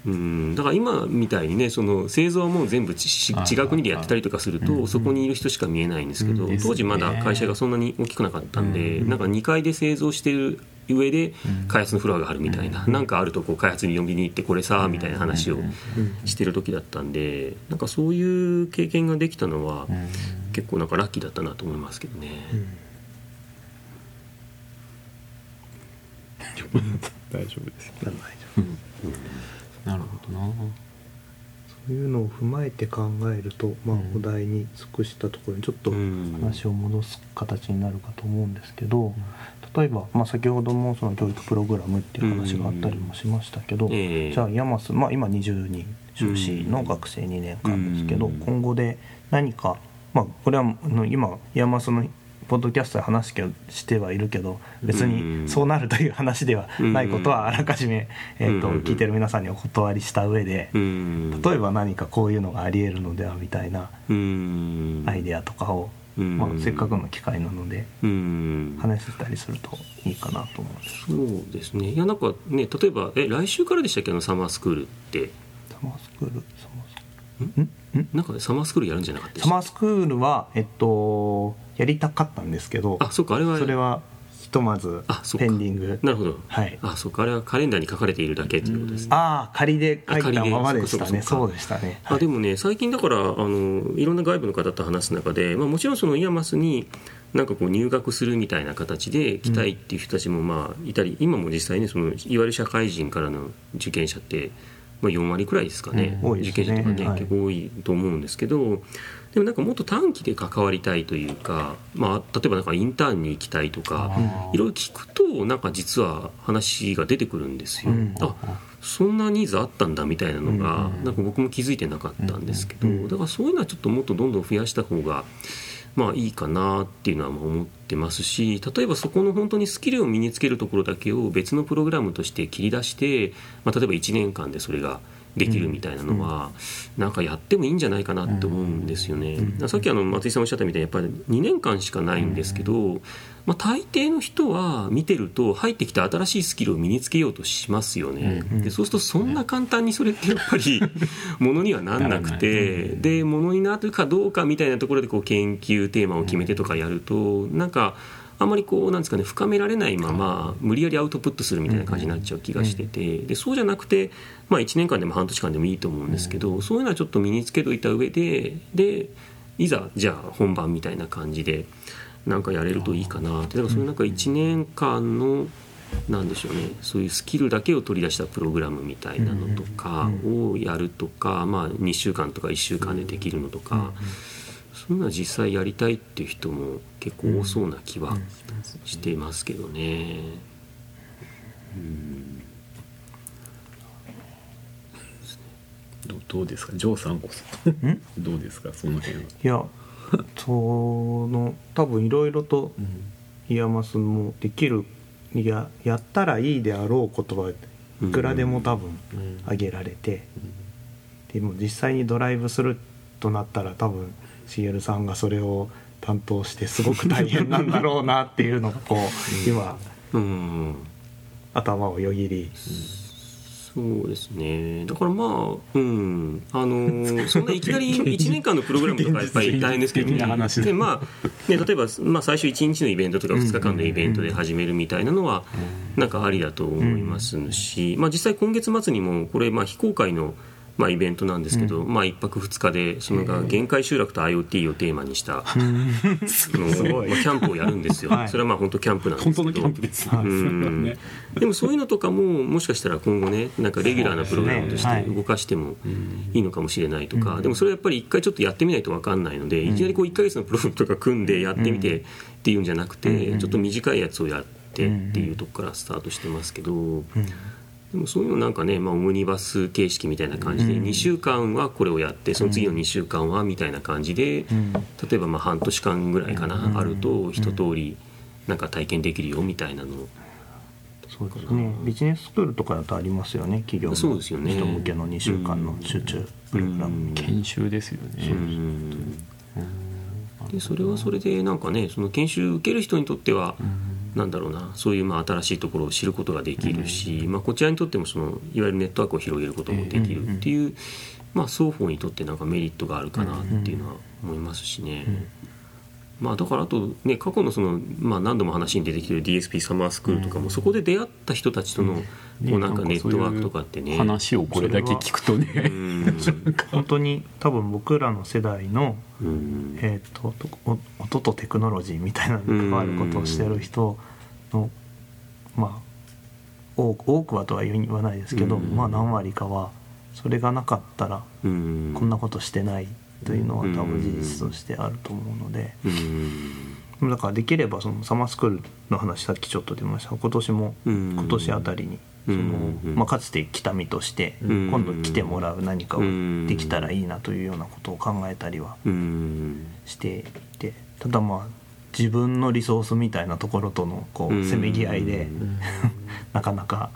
うん、だから今みたいにねその製造はもう全部違う国でやってたりとかするとそこにいる人しか見えないんですけどうん当時まだ会社がそんなに大きくなかったんでなんか2階で製造してる上で開発のフロアがあるみたいな。なんかあるとこう開発に呼びに行ってこれさみたいな話をしてる時だったんでなんかそういう経験ができたのは結構なんかラッキーだったなと思いますけどね。大丈夫ですなるほどな。そういうのを踏まえて考えると、まあ、お題に即したところにちょっとうん。話を戻す形になるかと思うんですけど、例えば、まあ、先ほどもその教育プログラムっていう話があったりもしましたけど、ええ。じゃあ IAMAS、まあ、今20人修士の学生2年間ですけど、うん。今後で何か、まあ、これは今 IAMAS のポッドキャストで話してはいるけど別にそうなるという話ではないことはあらかじめ、えー、とうん聞いてる皆さんにお断りした上でうん例えば何かこういうのがありえるのではみたいなうんアイデアとかを、うんまあ、せっかくの機会なのでうん話せたりするといいかなと思うんです。そうですね。いやなんかね例えばえ来週からでしたっけ？あのサマースクールって。サマースクールサマースクール。ん？ん？なんかサマースクールやるんじゃなかったサたマースクールはえっとやりたかったんですけどあそうかあれは。それはひとまずペンディング。なるほど。はい。あそうか。あれはカレンダーに書かれているだけということですね。ああ仮で書いたままでしたね。そうでしたね。あでもね最近だからあのいろんな外部の方と話す中で、まあ、もちろんその IAMAS になんかこう入学するみたいな形で来たいっていう人たちもまあいたり、今も実際ねそのいわゆる社会人からの受験者って、まあ、4割くらいですかね、うん。多いですね。受験者とかね、はい。結構多いと思うんですけどでもなんかもっと短期で関わりたいというか、まあ、例えばなんかインターンに行きたいとかいろいろ聞くとなんか実は話が出てくるんですよ。うん。あそんなニーズあったんだみたいなのが、うん。なんか僕も気づいてなかったんですけど、うん。だからそういうのはちょっともっとどんどん増やした方がまあいいかなっていうのはまあ思ってますし例えばそこの本当にスキルを身につけるところだけを別のプログラムとして切り出して、まあ、例えば1年間でそれができるみたいなのは、なんかやってもいいんじゃないかなって思うんですよね。うん。さっきあの松井さんおっしゃったみたいにやっぱり2年間しかないんですけど、まあ、大抵の人は見てると入ってきた新しいスキルを身につけようとしますよね。うん。でそうするとそんな簡単にそれってやっぱり <laughs> ものにはなんなくてでものになるかどうかみたいなところでこう研究テーマを決めてとかやるとなんかあんまりこうなんですかね深められないまま無理やりアウトプットするみたいな感じになっちゃう気がしててでそうじゃなくて、まあ、1年間でも半年間でもいいと思うんですけどそういうのはちょっと身につけといた上ででいざじゃあ本番みたいな感じでなんかやれるといいかなって。だからそういうなんか1年間のなんでしょうねそういうスキルだけを取り出したプログラムみたいなのとかをやるとか、まあ、2週間とか1週間でできるのとか、そういうのは実際やりたいっていう人も結構多そうな気はしてますけどね。どどうですか？ジョーさんこそ。どうですか？その辺は、いやその多分いろいろと IAMAS もできるいややったらいいであろうことはいくらでも多分挙げられて、でも実際にドライブするとなったら多分しげるさんがそれを担当してすごく大変なんだろうなっていうのがこう今うん。頭をよぎり。そうですね。だからまあうん。あのー <laughs> そんないきなり1年間のプログラムとかやっぱり大変ですけど現実的な話でまあ、ね、例えば、まあ、最初1日のイベントとか2日間のイベントで始めるみたいなのはなんかありだと思いますし、まあ、実際今月末にもこれまあ非公開のまあイベントなんですけど、まあ1泊2日でそのが限界集落と IoT をテーマにしたのをまあキャンプをやるんですよ、はい。それはまあ本当キャンプなんですけど。本当のキャンプですよ、うん。ね。でもそういうのとかももしかしたら今後ねなんかレギュラーなプログラムとして動かしてもい。いのかもしれないとか、でもそれはやっぱり一回ちょっとやってみないと分かんないので、いきなりこう1ヶ月のプログラムとか組んでやってみてっていうんじゃなくて、ちょっと短いやつをやってっていうとこからスタートしてますけど。でもそういうのなんかね、まあ、オムニバス形式みたいな感じで、2週間はこれをやってその次の2週間はみたいな感じで、例えばまあ半年間ぐらいかな、あると一通りなんか体験できるよみたいなの。をそうですね。ビジネススクールとかだとありますよね企業のそうですよね。人向けの2週間の集中プログラム研修ですよね、うん。でそれはそれでなんかねその研修受ける人にとっては、なんだろうなそういうまあ新しいところを知ることができるし、まあ、こちらにとってもそのいわゆるネットワークを広げることもできるっていう、まあ、双方にとってなんかメリットがあるかなっていうのは思いますしね。まあ、だからあと、ね、過去のその、まあ、何度も話に出てきてる DSP サマースクールとかも、そこで出会った人たちとの、なんかネットワークとかってね。話をこれだけ聞くと <laughs> うねん。本当に多分僕らの世代の、うん。えー、とお音とテクノロジーみたいなのに関わることをしてる人のまあ多く多くはとは言わないですけど、うん。まあ何割かはそれがなかったらうん。こんなことしてないというのは多分事実としてあると思うので、うん。だからできればそのサマースクールの話さっきちょっと出ました。今年もうん。今年あたりにその、うんまあ、かつて来た身としてうん今度来てもらう何かをできたらいいなというようなことを考えたりはうんしていてただまあ自分のリソースみたいなところとのこうせめぎ合いでうんなかなか。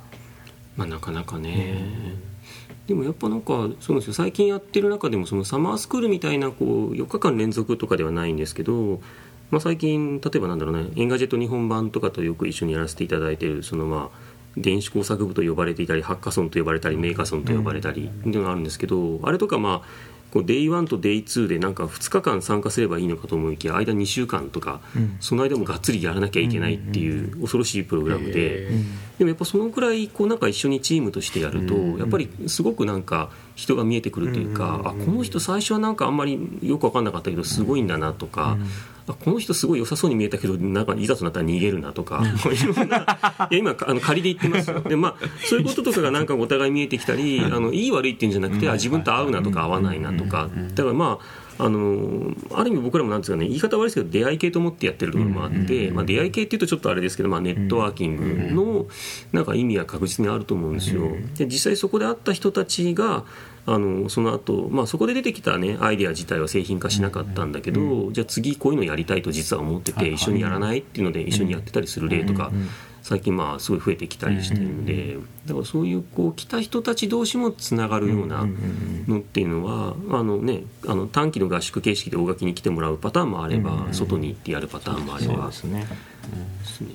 まあなかなかね、でもやっぱなんかそうですよ。最近やってる中でもそのサマースクールみたいなこう4日間連続とかではないんですけど、まあ、最近例えばなんだろうね。 Engadget 日本版とかとよく一緒にやらせていただいてるそのまあ電子工作部と呼ばれていたりハッカソンと呼ばれたりメーカソンと呼ばれたりっていうのがあるんですけど、あれとかまあこう Day1 と Day2 でなんか2日間参加すればいいのかと思いきや間2週間とか、うん。その間もがっつりやらなきゃいけないっていう恐ろしいプログラムで。へでもやっぱそのくらいこうなんか一緒にチームとしてやるとうんやっぱりすごくなんか人が見えてくるというかうんあこの人最初はなんかあんまりよく分かんなかったけどすごいんだなとかあこの人すごい良さそうに見えたけどなんかいざとなったら逃げるなとかいろん。な <laughs> いや今あの仮で言ってますよ。<laughs> でまあそういうこととかがなんかお互い見えてきたりあのいい悪いっていうんじゃなくてあ自分と合うなとか合わないなとか。だからまああのある意味僕らもなんですかね言い方悪いですけど出会い系と思ってやってるところもあって、まあ、出会い系っていうとちょっとあれですけど、まあ、ネットワーキングのなんか意味は確実にあると思うんですよ。で実際そこで会った人たちがあのその後、まあそこで出てきたねアイデア自体は製品化しなかったんだけど、じゃあ次こういうのやりたいと実は思ってて一緒にやらないっていうので一緒にやってたりする例とか最近まあすごい増えてきたりしてるんでだからそういうこう来た人たち同士もつながるようなのっていうのはあのねあの短期の合宿形式で大垣に来てもらうパターンもあれば外に行ってやるパターンもあれば。ですね。ですね、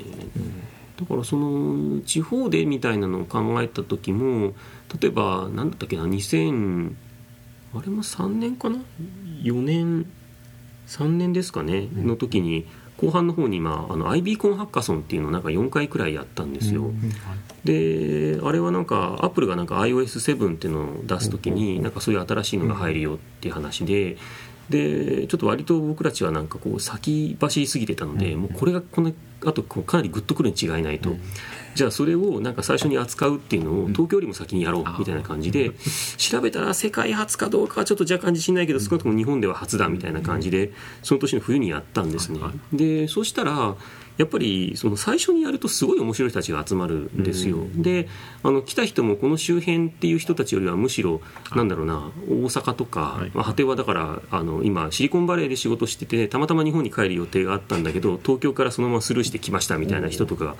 だからその地方でみたいなのを考えた時も例えば何だったっけな2000あれも3年かな？4年3年ですかね？の時に後半の方に、まあ、あの IB コンハッカソンっていうのをなんか4回くらいやったんですよ、であれはなんかアップルがなんか iOS7 っていうのを出す時になんかそういう新しいのが入るよっていう話ででちょっと割と僕たちはなんかこう先走りすぎてたのでもうこれがこのあとこうかなりグッとくるに違いないと、じゃあそれをなんか最初に扱うっていうのを東京よりも先にやろうみたいな感じで調べたら世界初かどうかはちょっと若干自信ないけど少なくとも日本では初だみたいな感じでその年の冬にやったんですね。でそうしたらやっぱりその最初にやるとすごい面白い人たちが集まるんですよ。であの来た人もこの周辺っていう人たちよりはむしろなんだろうな大阪とか、はい。まあ、果てはだからあの今シリコンバレーで仕事しててたまたま日本に帰る予定があったんだけど東京からそのままスルーしてきましたみたいな人とかが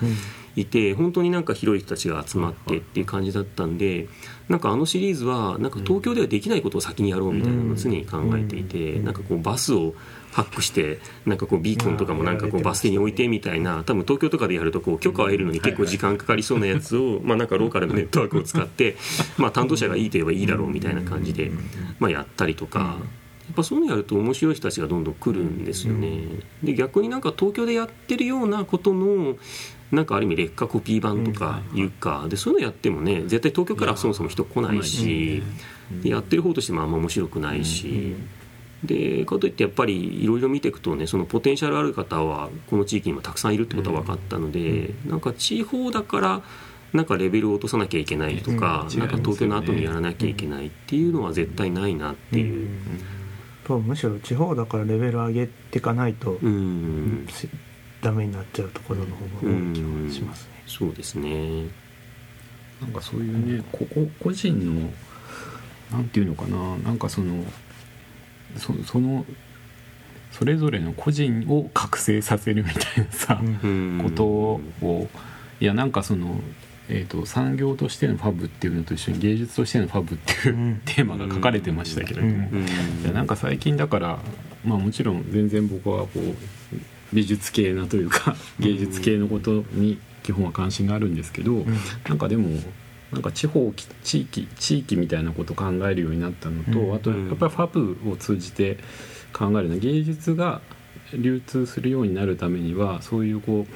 いて本当になんか広い人たちが集まってっていう感じだったんでなんかあのシリーズはなんか東京ではできないことを先にやろうみたいなのを常に考えていてなんかこうバスをハックしてなんかこうビーコンとかもなんかこうバス停に置いてみたいな多分東京とかでやるとこう許可を得るのに結構時間かかりそうなやつを <laughs> まあなんかローカルのネットワークを使ってまあ担当者がいいと言えばいいだろうみたいな感じでまあやったりとか。やっぱそういうのやると面白い人たちがどんどん来るんですよね。で逆になんか東京でやってるようなことのなんかある意味劣化コピー版とかいうか、でそういうのやってもね絶対東京からはそもそも人来ないし、でやってる方としてもあんま面白くないし。でかといってやっぱりいろいろ見ていくとねそのポテンシャルある方はこの地域にもたくさんいるってことは分かったので、なんか地方だからなんかレベルを落とさなきゃいけないとか、うん。なんか東京の後にやらなきゃいけないっていうのは絶対ないなっていう。とむしろ地方だからレベル上げていかないと、うん。しダメになっちゃうところの方が多い気がしますね。そうですね。なんかそういうねここ個人のなんていうのかななんかそのそそのそれぞれの個人を覚醒させるみたいなさ、うん。ことをいやなんかその、えー、と産業としてのファブっていうのと一緒に芸術としてのファブっていう、うん。テーマが書かれてましたけれども、いやなんか最近だからまあもちろん全然僕はこう美術系なというか芸術系のことに基本は関心があるんですけど、なんかでもなんか地方き地域地域みたいなことを考えるようになったのと、うん。あとやっぱりファブを通じて考えるのは芸術が流通するようになるためにはそういうこう、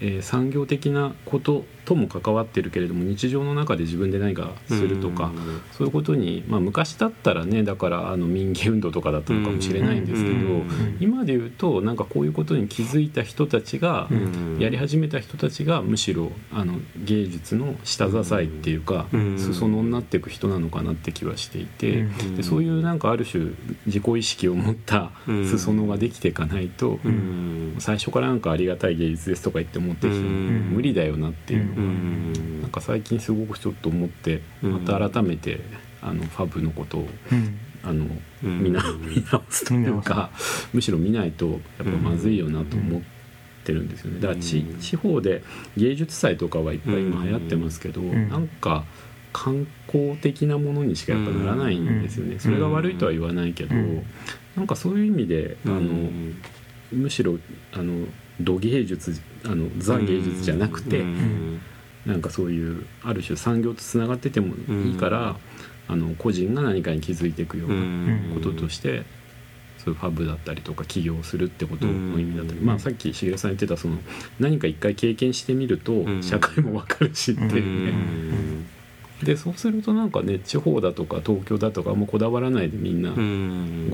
えー産業的なこととも関わってるけれども日常の中で自分で何かするとか、そういうことに、まあ、昔だったらねだからあの民芸運動とかだったのかもしれないんですけど、今で言うとなんかこういうことに気づいた人たちが、やり始めた人たちがむしろあの芸術の下支えっていうか、裾野になっていく人なのかなって気はしていて、でそういうなんかある種自己意識を持った裾野ができていかないと、最初からなんかありがたい芸術ですとか言って思ってる人も無理だよなっていうなんか最近すごくちょっと思ってまた改めてあのファブのことを、あの見な <laughs> 見直すというかむしろ見ないとやっぱまずいよなと思ってるんですよね。だから地地方で芸術祭とかはいっぱい今流行ってますけど、なんか観光的なものにしかやっぱならないんですよね、それが悪いとは言わないけど、なんかそういう意味であの、むしろあの土芸術あのザ芸術じゃなくて、なんかそういうある種産業とつながっててもいいから、あの個人が何かに気づいていくようなこととして、そういうファブだったりとか起業するってことの意味だったり、まあ、さっき重さん言ってたその何か一回経験してみると社会も分かるしっていうね。でそうするとなんかね地方だとか東京だとかもうこだわらないでみんな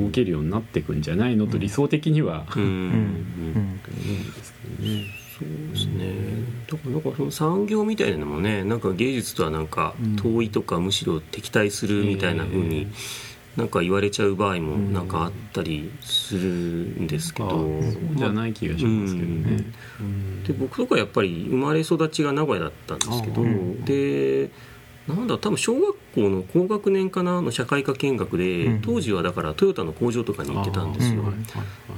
動けるようになっていくんじゃないのと理想的には、思うん。ですけどね。そうですね。だからなんかその産業みたいなのもね、なんか芸術とはなんか遠いとか、むしろ敵対するみたいな風に。なんか言われちゃう場合もなんかあったりするんですけど、そうじゃない気がしますけどね。で僕とかやっぱり生まれ育ちが名古屋だったんですけど、でなんだ多分小学校の高学年かなの社会科見学で、うん、当時はだからトヨタの工場とかに行ってたんですよ、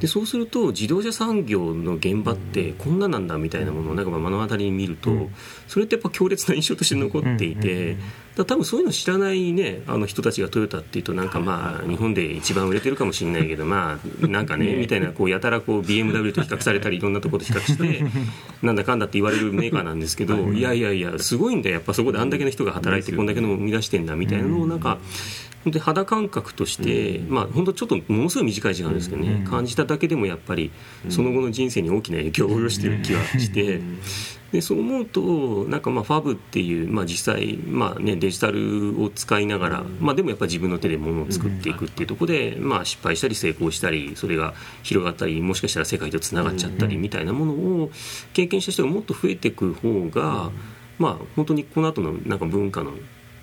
でそうすると自動車産業の現場ってこんななんだみたいなものをなんか目の当たりに見ると、うん、それってやっぱ強烈な印象として残っていて、だ多分そういうの知らない、ね、あの人たちがトヨタっていうとなんかまあ日本で一番売れてるかもしれないけどまあなんかね <laughs> みたいなこうやたらこう BMW と比較されたりいろんなところと比較してなんだかんだって言われるメーカーなんですけどいやいやいやすごいんだよやっぱそこであんだけの人が働いてこんだけの生み出してんだみたいなのをなんか。本当に肌感覚として、まあ、本当ちょっとものすごい短い時間ですけどね、感じただけでもやっぱりその後の人生に大きな影響を及ぼしている気はして。でそう思うとなんかまあファブっていう、まあ、実際、まあね、デジタルを使いながら、まあ、でもやっぱり自分の手で物を作っていくっていうところで、まあ、失敗したり成功したりそれが広がったりもしかしたら世界とつながっちゃったりみたいなものを経験した人がもっと増えていく方が、まあ、本当にこの後のなんか文化の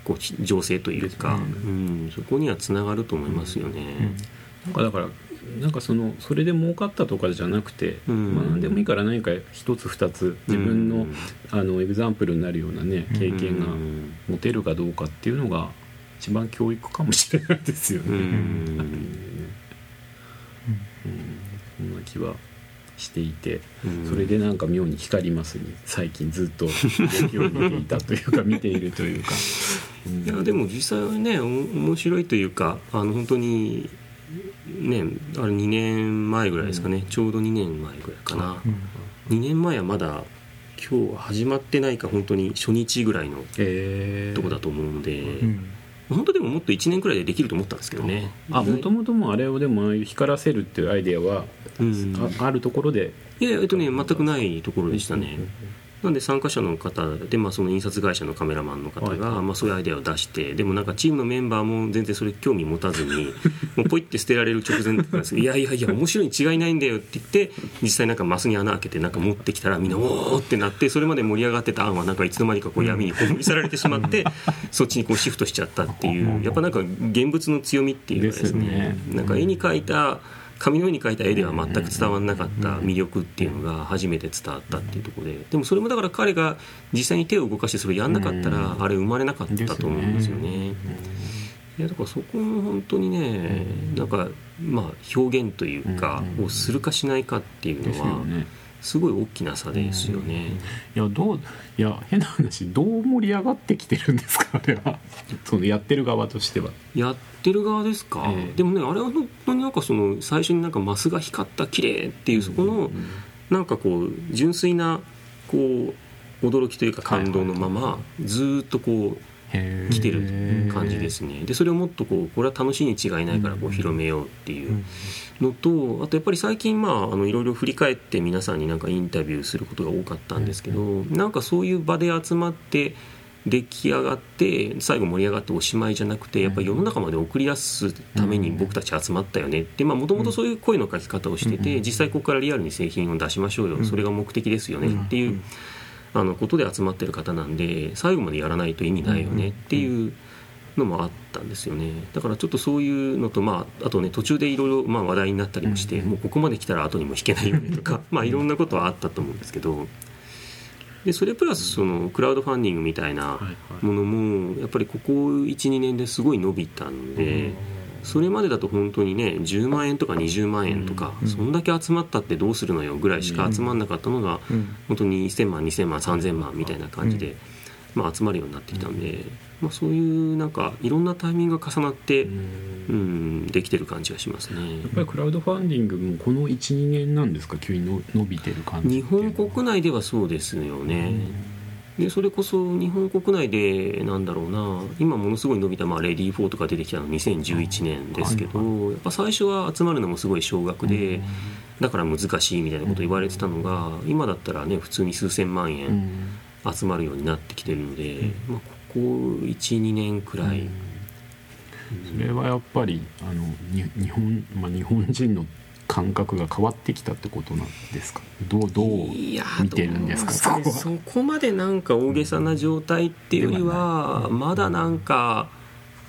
こう情勢というか、うん、そこにはつながると思いますよね。なんかだからなんかそのそれで儲かったとかじゃなくて、うん、まあ、何でもいいから何か一つ二つ自分の,、うん、あのエグザンプルになるようなね経験が持てるかどうかっていうのが一番教育かもしれないですよね。うん、<laughs> そんな気はしていて、それでなんか妙に光りますに最近ずっと。動きを見ていたというか見ているというか。<laughs> いやでも実際はね面白いというかあの本当にね、あれ2年前ぐらいですかね、うん、ちょうど2年前ぐらいかな、うん、2年前はまだ今日始まってないか本当に初日ぐらいのとこだと思うので、うん、本当でももっと1年くらいでできると思ったんですけどね。あもともともあれをでも光らせるっていうアイデアは、ああるところで。いやえっとね全くないところでしたね、なんで参加者の方で、まあ、その印刷会社のカメラマンの方が、はい、まあ、そういうアイデアを出してでもなんかチームのメンバーも全然それ興味持たずに <laughs> もうポイって捨てられる直前だったんですけどいやいやいや面白いに違いないんだよって言って実際なんかマスに穴開けてなんか持ってきたらみんなおおってなってそれまで盛り上がってた案はなんかいつの間にかこう闇に葬り去られてしまって <laughs> そっちにこうシフトしちゃったっていうやっぱなんか現物の強みっていうかですね。なんか絵に描いた紙の上に描いた絵では全く伝わらなかった魅力っていうのが初めて伝わったっていうところででもそれもだから彼が実際に手を動かしてそれをやんなかったらあれ生まれなかったと思うんですよね。いやだからそこも本当にねなんかまあ表現というかをするかしないかっていうのはすごい大きな差ですよね。いやどういや変な話どう盛り上がってきてるんですかあれは。そのやってる側としては。やってる側ですか、えー、でもねあれは本当になんかその最初になんかマスが光った綺麗っていうそこのなんかこう純粋なこう驚きというか感動のままずっとこう来てる感じですね。でそれをもっとこうこれは楽しいに違いないからこう広めようっていうのとあとやっぱり最近まああのいろいろ振り返って皆さんになんかインタビューすることが多かったんですけどなんかそういう場で集まって出来上がって最後盛り上がっておしまいじゃなくてやっぱり世の中まで送り出すために僕たち集まったよねってもともとそういう声の書き方をしてて実際ここからリアルに製品を出しましょうよそれが目的ですよねっていうあのことで集まってる方なんで最後までやらないと意味ないよねっていうのもあったんですよね。だからちょっとそういうのとまああとね途中でいろいろまあ話題になったりもしてもうここまで来たら後にも引けないよねとかまあいろんなことはあったと思うんですけどでそれプラスそのクラウドファンディングみたいなものもやっぱりここ12年ですごい伸びたので。それまでだと本当にね10万円とか20万円とか、そんだけ集まったってどうするのよぐらいしか集まんなかったのが、本当に1000万2000万3000万みたいな感じで、まあ、集まるようになってきたんで、まあ、そういうなんかいろんなタイミングが重なって、うん、できてる感じがしますね。やっぱりクラウドファンディングもこの12年なんですか？急にの伸びてる感じ日本国内ではそうですよね、でそれこそ日本国内でなんだろうな。今ものすごい伸びた、まあ、レディー4とか出てきたの2011年ですけど、やっぱ最初は集まるのもすごい少額で、だから難しいみたいなこと言われてたのが、今だったらね普通に数千万円集まるようになってきてるので、まあ、ここ12年くらい、それはやっぱりあのに日本、まあ、日本人の感覚が変わってきたってことなんですか？どうどう見てるんですか？そこそこまでなんか大げさな状態っていうよりはまだなんか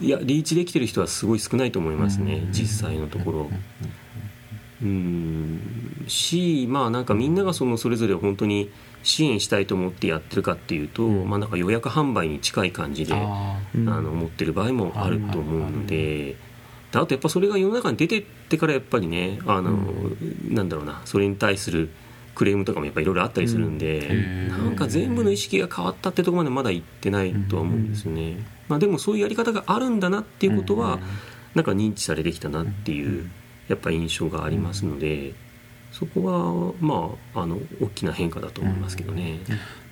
いやリーチできてる人はすごい少ないと思いますね実際のところ。うん。しまあなん。かみん。ながそのそれぞれ本当に支援したいと思ってやってるかっていうと、まあなんか予約販売に近い感じでああの持ってる場合もあると思うので。であとやっぱそれが世の中に出てってからやっぱりねあの、なんだろうなそれに対するクレームとかもやっぱいろいろあったりするんで、うん。なんか全部の意識が変わったってところまでまだ行ってないとは思うんですよね、まあ、でもそういうやり方があるんだなっていうことは、なんか認知されてきたなっていうやっぱ印象がありますので、そこはまああの大きな変化だと思いますけどね。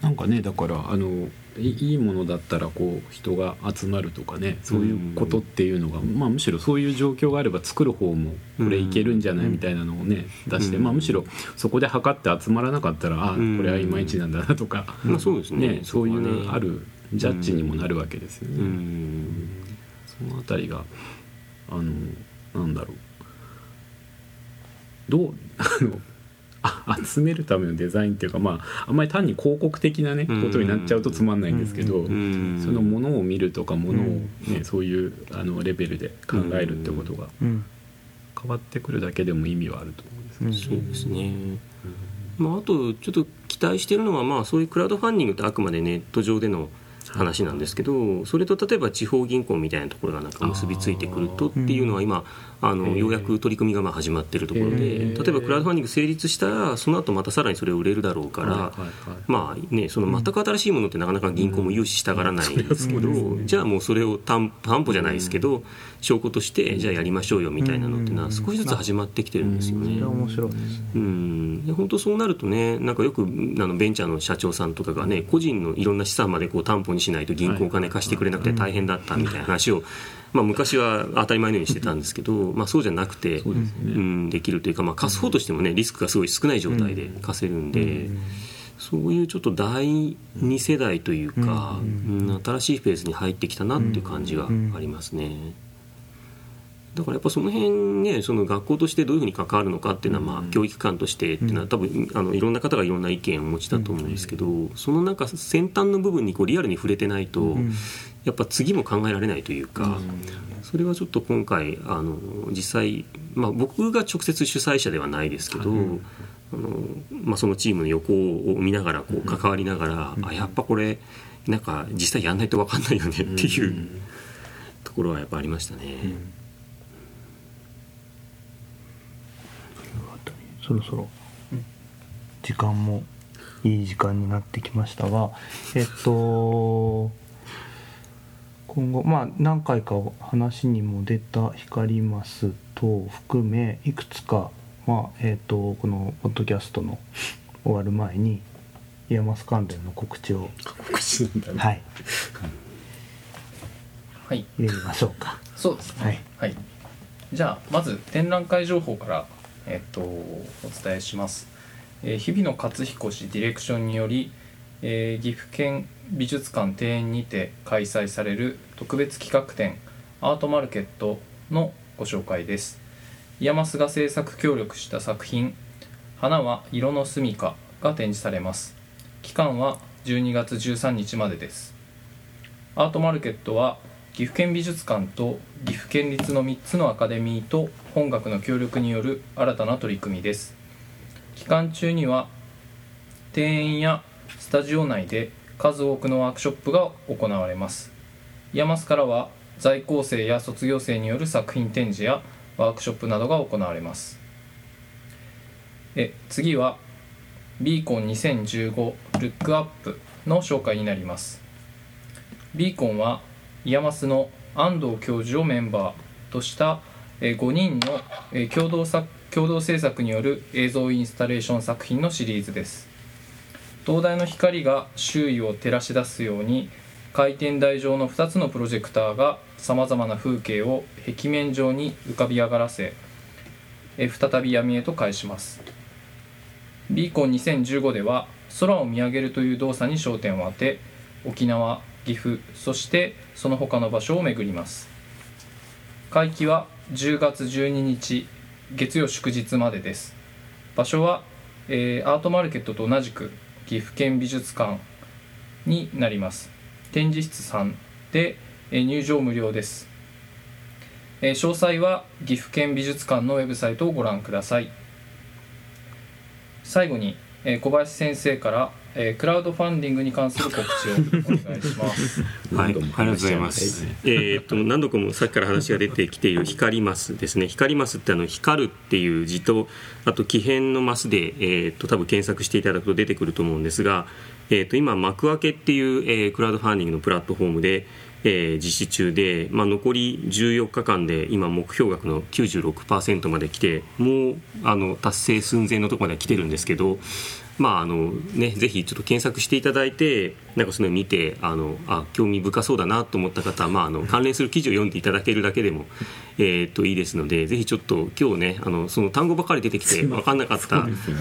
なんかねだからあのいいいものだったらこう人が集まるとかねそういうことっていうのが、まあ、むしろそういう状況があれば作る方もこれいけるんじゃないみたいなのをね出して、うん。まあ、むしろそこで測って集まらなかったらあうん。これはいまいちなんだなとか、まあそうですね。ねそういうあるジャッジにもなるわけですよね。うん。そのあたりがあのなんだろうどう <laughs> あのあ集めるためのデザインっていうかまああんまり単に広告的なねうん。ことになっちゃうとつまんないんですけど、うん。そのものを見るとかものを、ねそういうあのレベルで考えるってことがうん。変わってくるだけでも意味はあると思うんですけど。うん。そうですね、まあ、あとちょっと期待してるのは、まあ、そういうクラウドファンディングってあくまでネット上での話なんですけどそれと例えば地方銀行みたいなところがなんか結びついてくるとっていうのは今あのようやく取り組みがまあ始まってるところでへ例えーばクラウドファンディング成立したらその後またさらにそれを売れるだろうから、まあね、その全く新しいものってなかなか銀行も融資したがらないん。ですけど、じゃあもうそれを担担保じゃないですけど、証拠としてじゃあやりましょうよみたいなのっていうのは少しずつ始まってきてるんですよね。面白い。うん、で本当そうなるとねなんかよくあのベンチャーの社長さんとかがね個人のいろんな資産までこう担保にしないと銀行お金貸してくれなくて大変だったみたいな話を、まあ、昔は当たり前のようにしてたんですけど、まあ、そうじゃなくてそうね。うん、できるというか、まあ、貸す方としてもねリスクがすごい少ない状態で貸せるんで。そういうちょっと第2世代というか、うん。新しいフェーズに入ってきたなっていう感じがありますね。だからやっぱその辺ねその学校としてどういうふうに関わるのかっていうのは、まあ、教育機関としてっていうのは多分あのいろんな方がいろんな意見をお持ちだと思うんですけど、そのなんか先端の部分にこうリアルに触れてないと、やっぱ次も考えられないというか、それはちょっと今回あの実際、まあ、僕が直接主催者ではないですけど、あのまあ、そのチームの横を見ながらこう関わりながら、あやっぱこれなんか実際やんないと分かんないよねっていうところはやっぱありましたね。そろそろ時間もいい時間になってきましたがえっと今後まあ何回か話にも出た光マス等含めいくつかまあえっとこのポッドキャストの終わる前に IAMAS 関連の告知を告知なんだね。はい。はい。入れましょうか。そうですね。はい。はい、じゃあまず展覧会情報から、えっと、お伝えします、えー日比野克彦氏ディレクションにより、えー岐阜県美術館庭園にて開催される特別企画展アートマルケットのご紹介です。 IAMAS が制作協力した作品「花は色の住みか」が展示されます。期間は12月13日までです。アートマルケットは岐阜県美術館と岐阜県立の3つのアカデミーと本学の協力による新たな取り組みです。期間中には庭園やスタジオ内で数多くのワークショップが行われます。 IAMAS からは在校生や卒業生による作品展示やワークショップなどが行われます。え次は BEACON 2015 LOOK UP の紹介になります。 BEACON は IAMAS の安藤教授をメンバーとしたえー5人のえ共同作共同制作による映像インスタレーション作品のシリーズです。灯台の光が周囲を照らし出すように回転台上の2つのプロジェクターがさまざまな風景を壁面上に浮かび上がらせ再び闇へと返します。ビーコン2015では空を見上げるという動作に焦点を当て沖縄岐阜そしてその他の場所を巡ります。会期は10月12日月曜祝日までです。場所は、えーアートマーケットと同じく岐阜県美術館になります。展示室3で、え入場無料です、え詳細は岐阜県美術館のウェブサイトをご覧ください。最後に、え小林先生から、えークラウドファンディングに関する告知をお願いしますはい、あり何度もがとうございます。えーっと何度かもさっきから話が出てきている光マスですね。光マスってあの光るっていう字とあと木片のマスでえーっと多分検索していただくと出てくると思うんですが、えーっと今幕開けっていう、えークラウドファンディングのプラットフォームで。えー実施中で、まあ、残り14日間で今目標額の96%まで来てもうあの達成寸前のところまでは来てるんですけどまああのね、ぜひちょっと検索していただいてなんかその見てあのあ興味深そうだなと思った方は、まあ、あの関連する記事を読んでいただけるだけでも、えーっといいですのでぜひちょっと今日ねあのその単語ばかり出てきて分かんなかった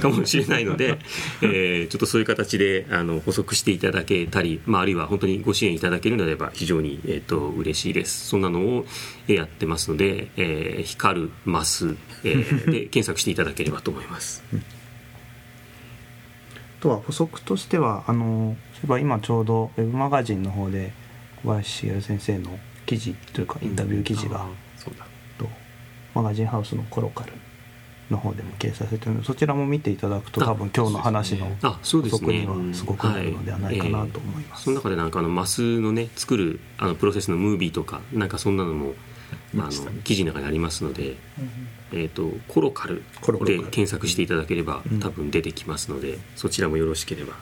かもしれないので、えーちょっとそういう形であの補足していただけたり、まあ、あるいは本当にご支援いただけるのであれば非常に、えーっと嬉しいです。そんなのをえーやってますので「えー光るマス」えーで検索していただければと思います。あとは補足としてはあのそういえば今ちょうどウェブマガジンの方で小林茂先生の記事というかインタビュー記事が、あそうだ。とマガジンハウスのコロカルの方でも掲載されてるのでそちらも見ていただくと多分今日の話の補足にはすごくなるのではないかなと思います。その中でなんかあのマスのね。作るあのプロセスのムービーとかなんかそんなのもあの記事の中にありますので、えー、とコロカルコロカル。で検索していただければうん。多分出てきますので、そちらもよろしければ。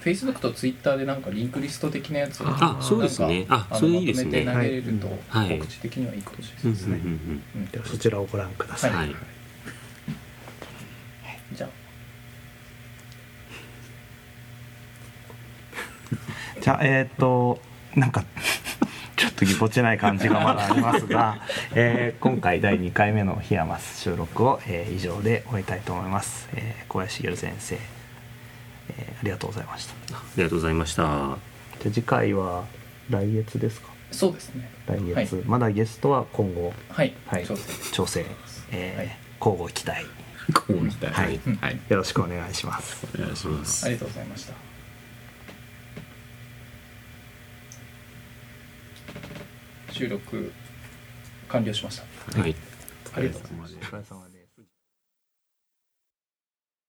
Facebook と Twitter でなんかリンクリスト的なやつをあそうですね。なんかあそれいいですね。まとめて投げれるとはい。告知的にはいいかもしれうんないですね、ではそちらをご覧ください。はい。じゃあ。<laughs> じゃあえっ、となんかぎこちない感じがまだありますが、<laughs> えー今回第2回目の「檜山収録を、えー以上で終えたいと思います、えー小林茂先生、えーありがとうございました。ありがとうございました。じゃあ次回は来月ですか？そうですね。来月、はい。まだゲストは今後。はい、はい。調整えーはい。交互期待。こうみたい。なはいはい、よろしくお願いします。お願いします。ありがとうございました収録完了しました。はい。ありがとうございます。お疲れ様です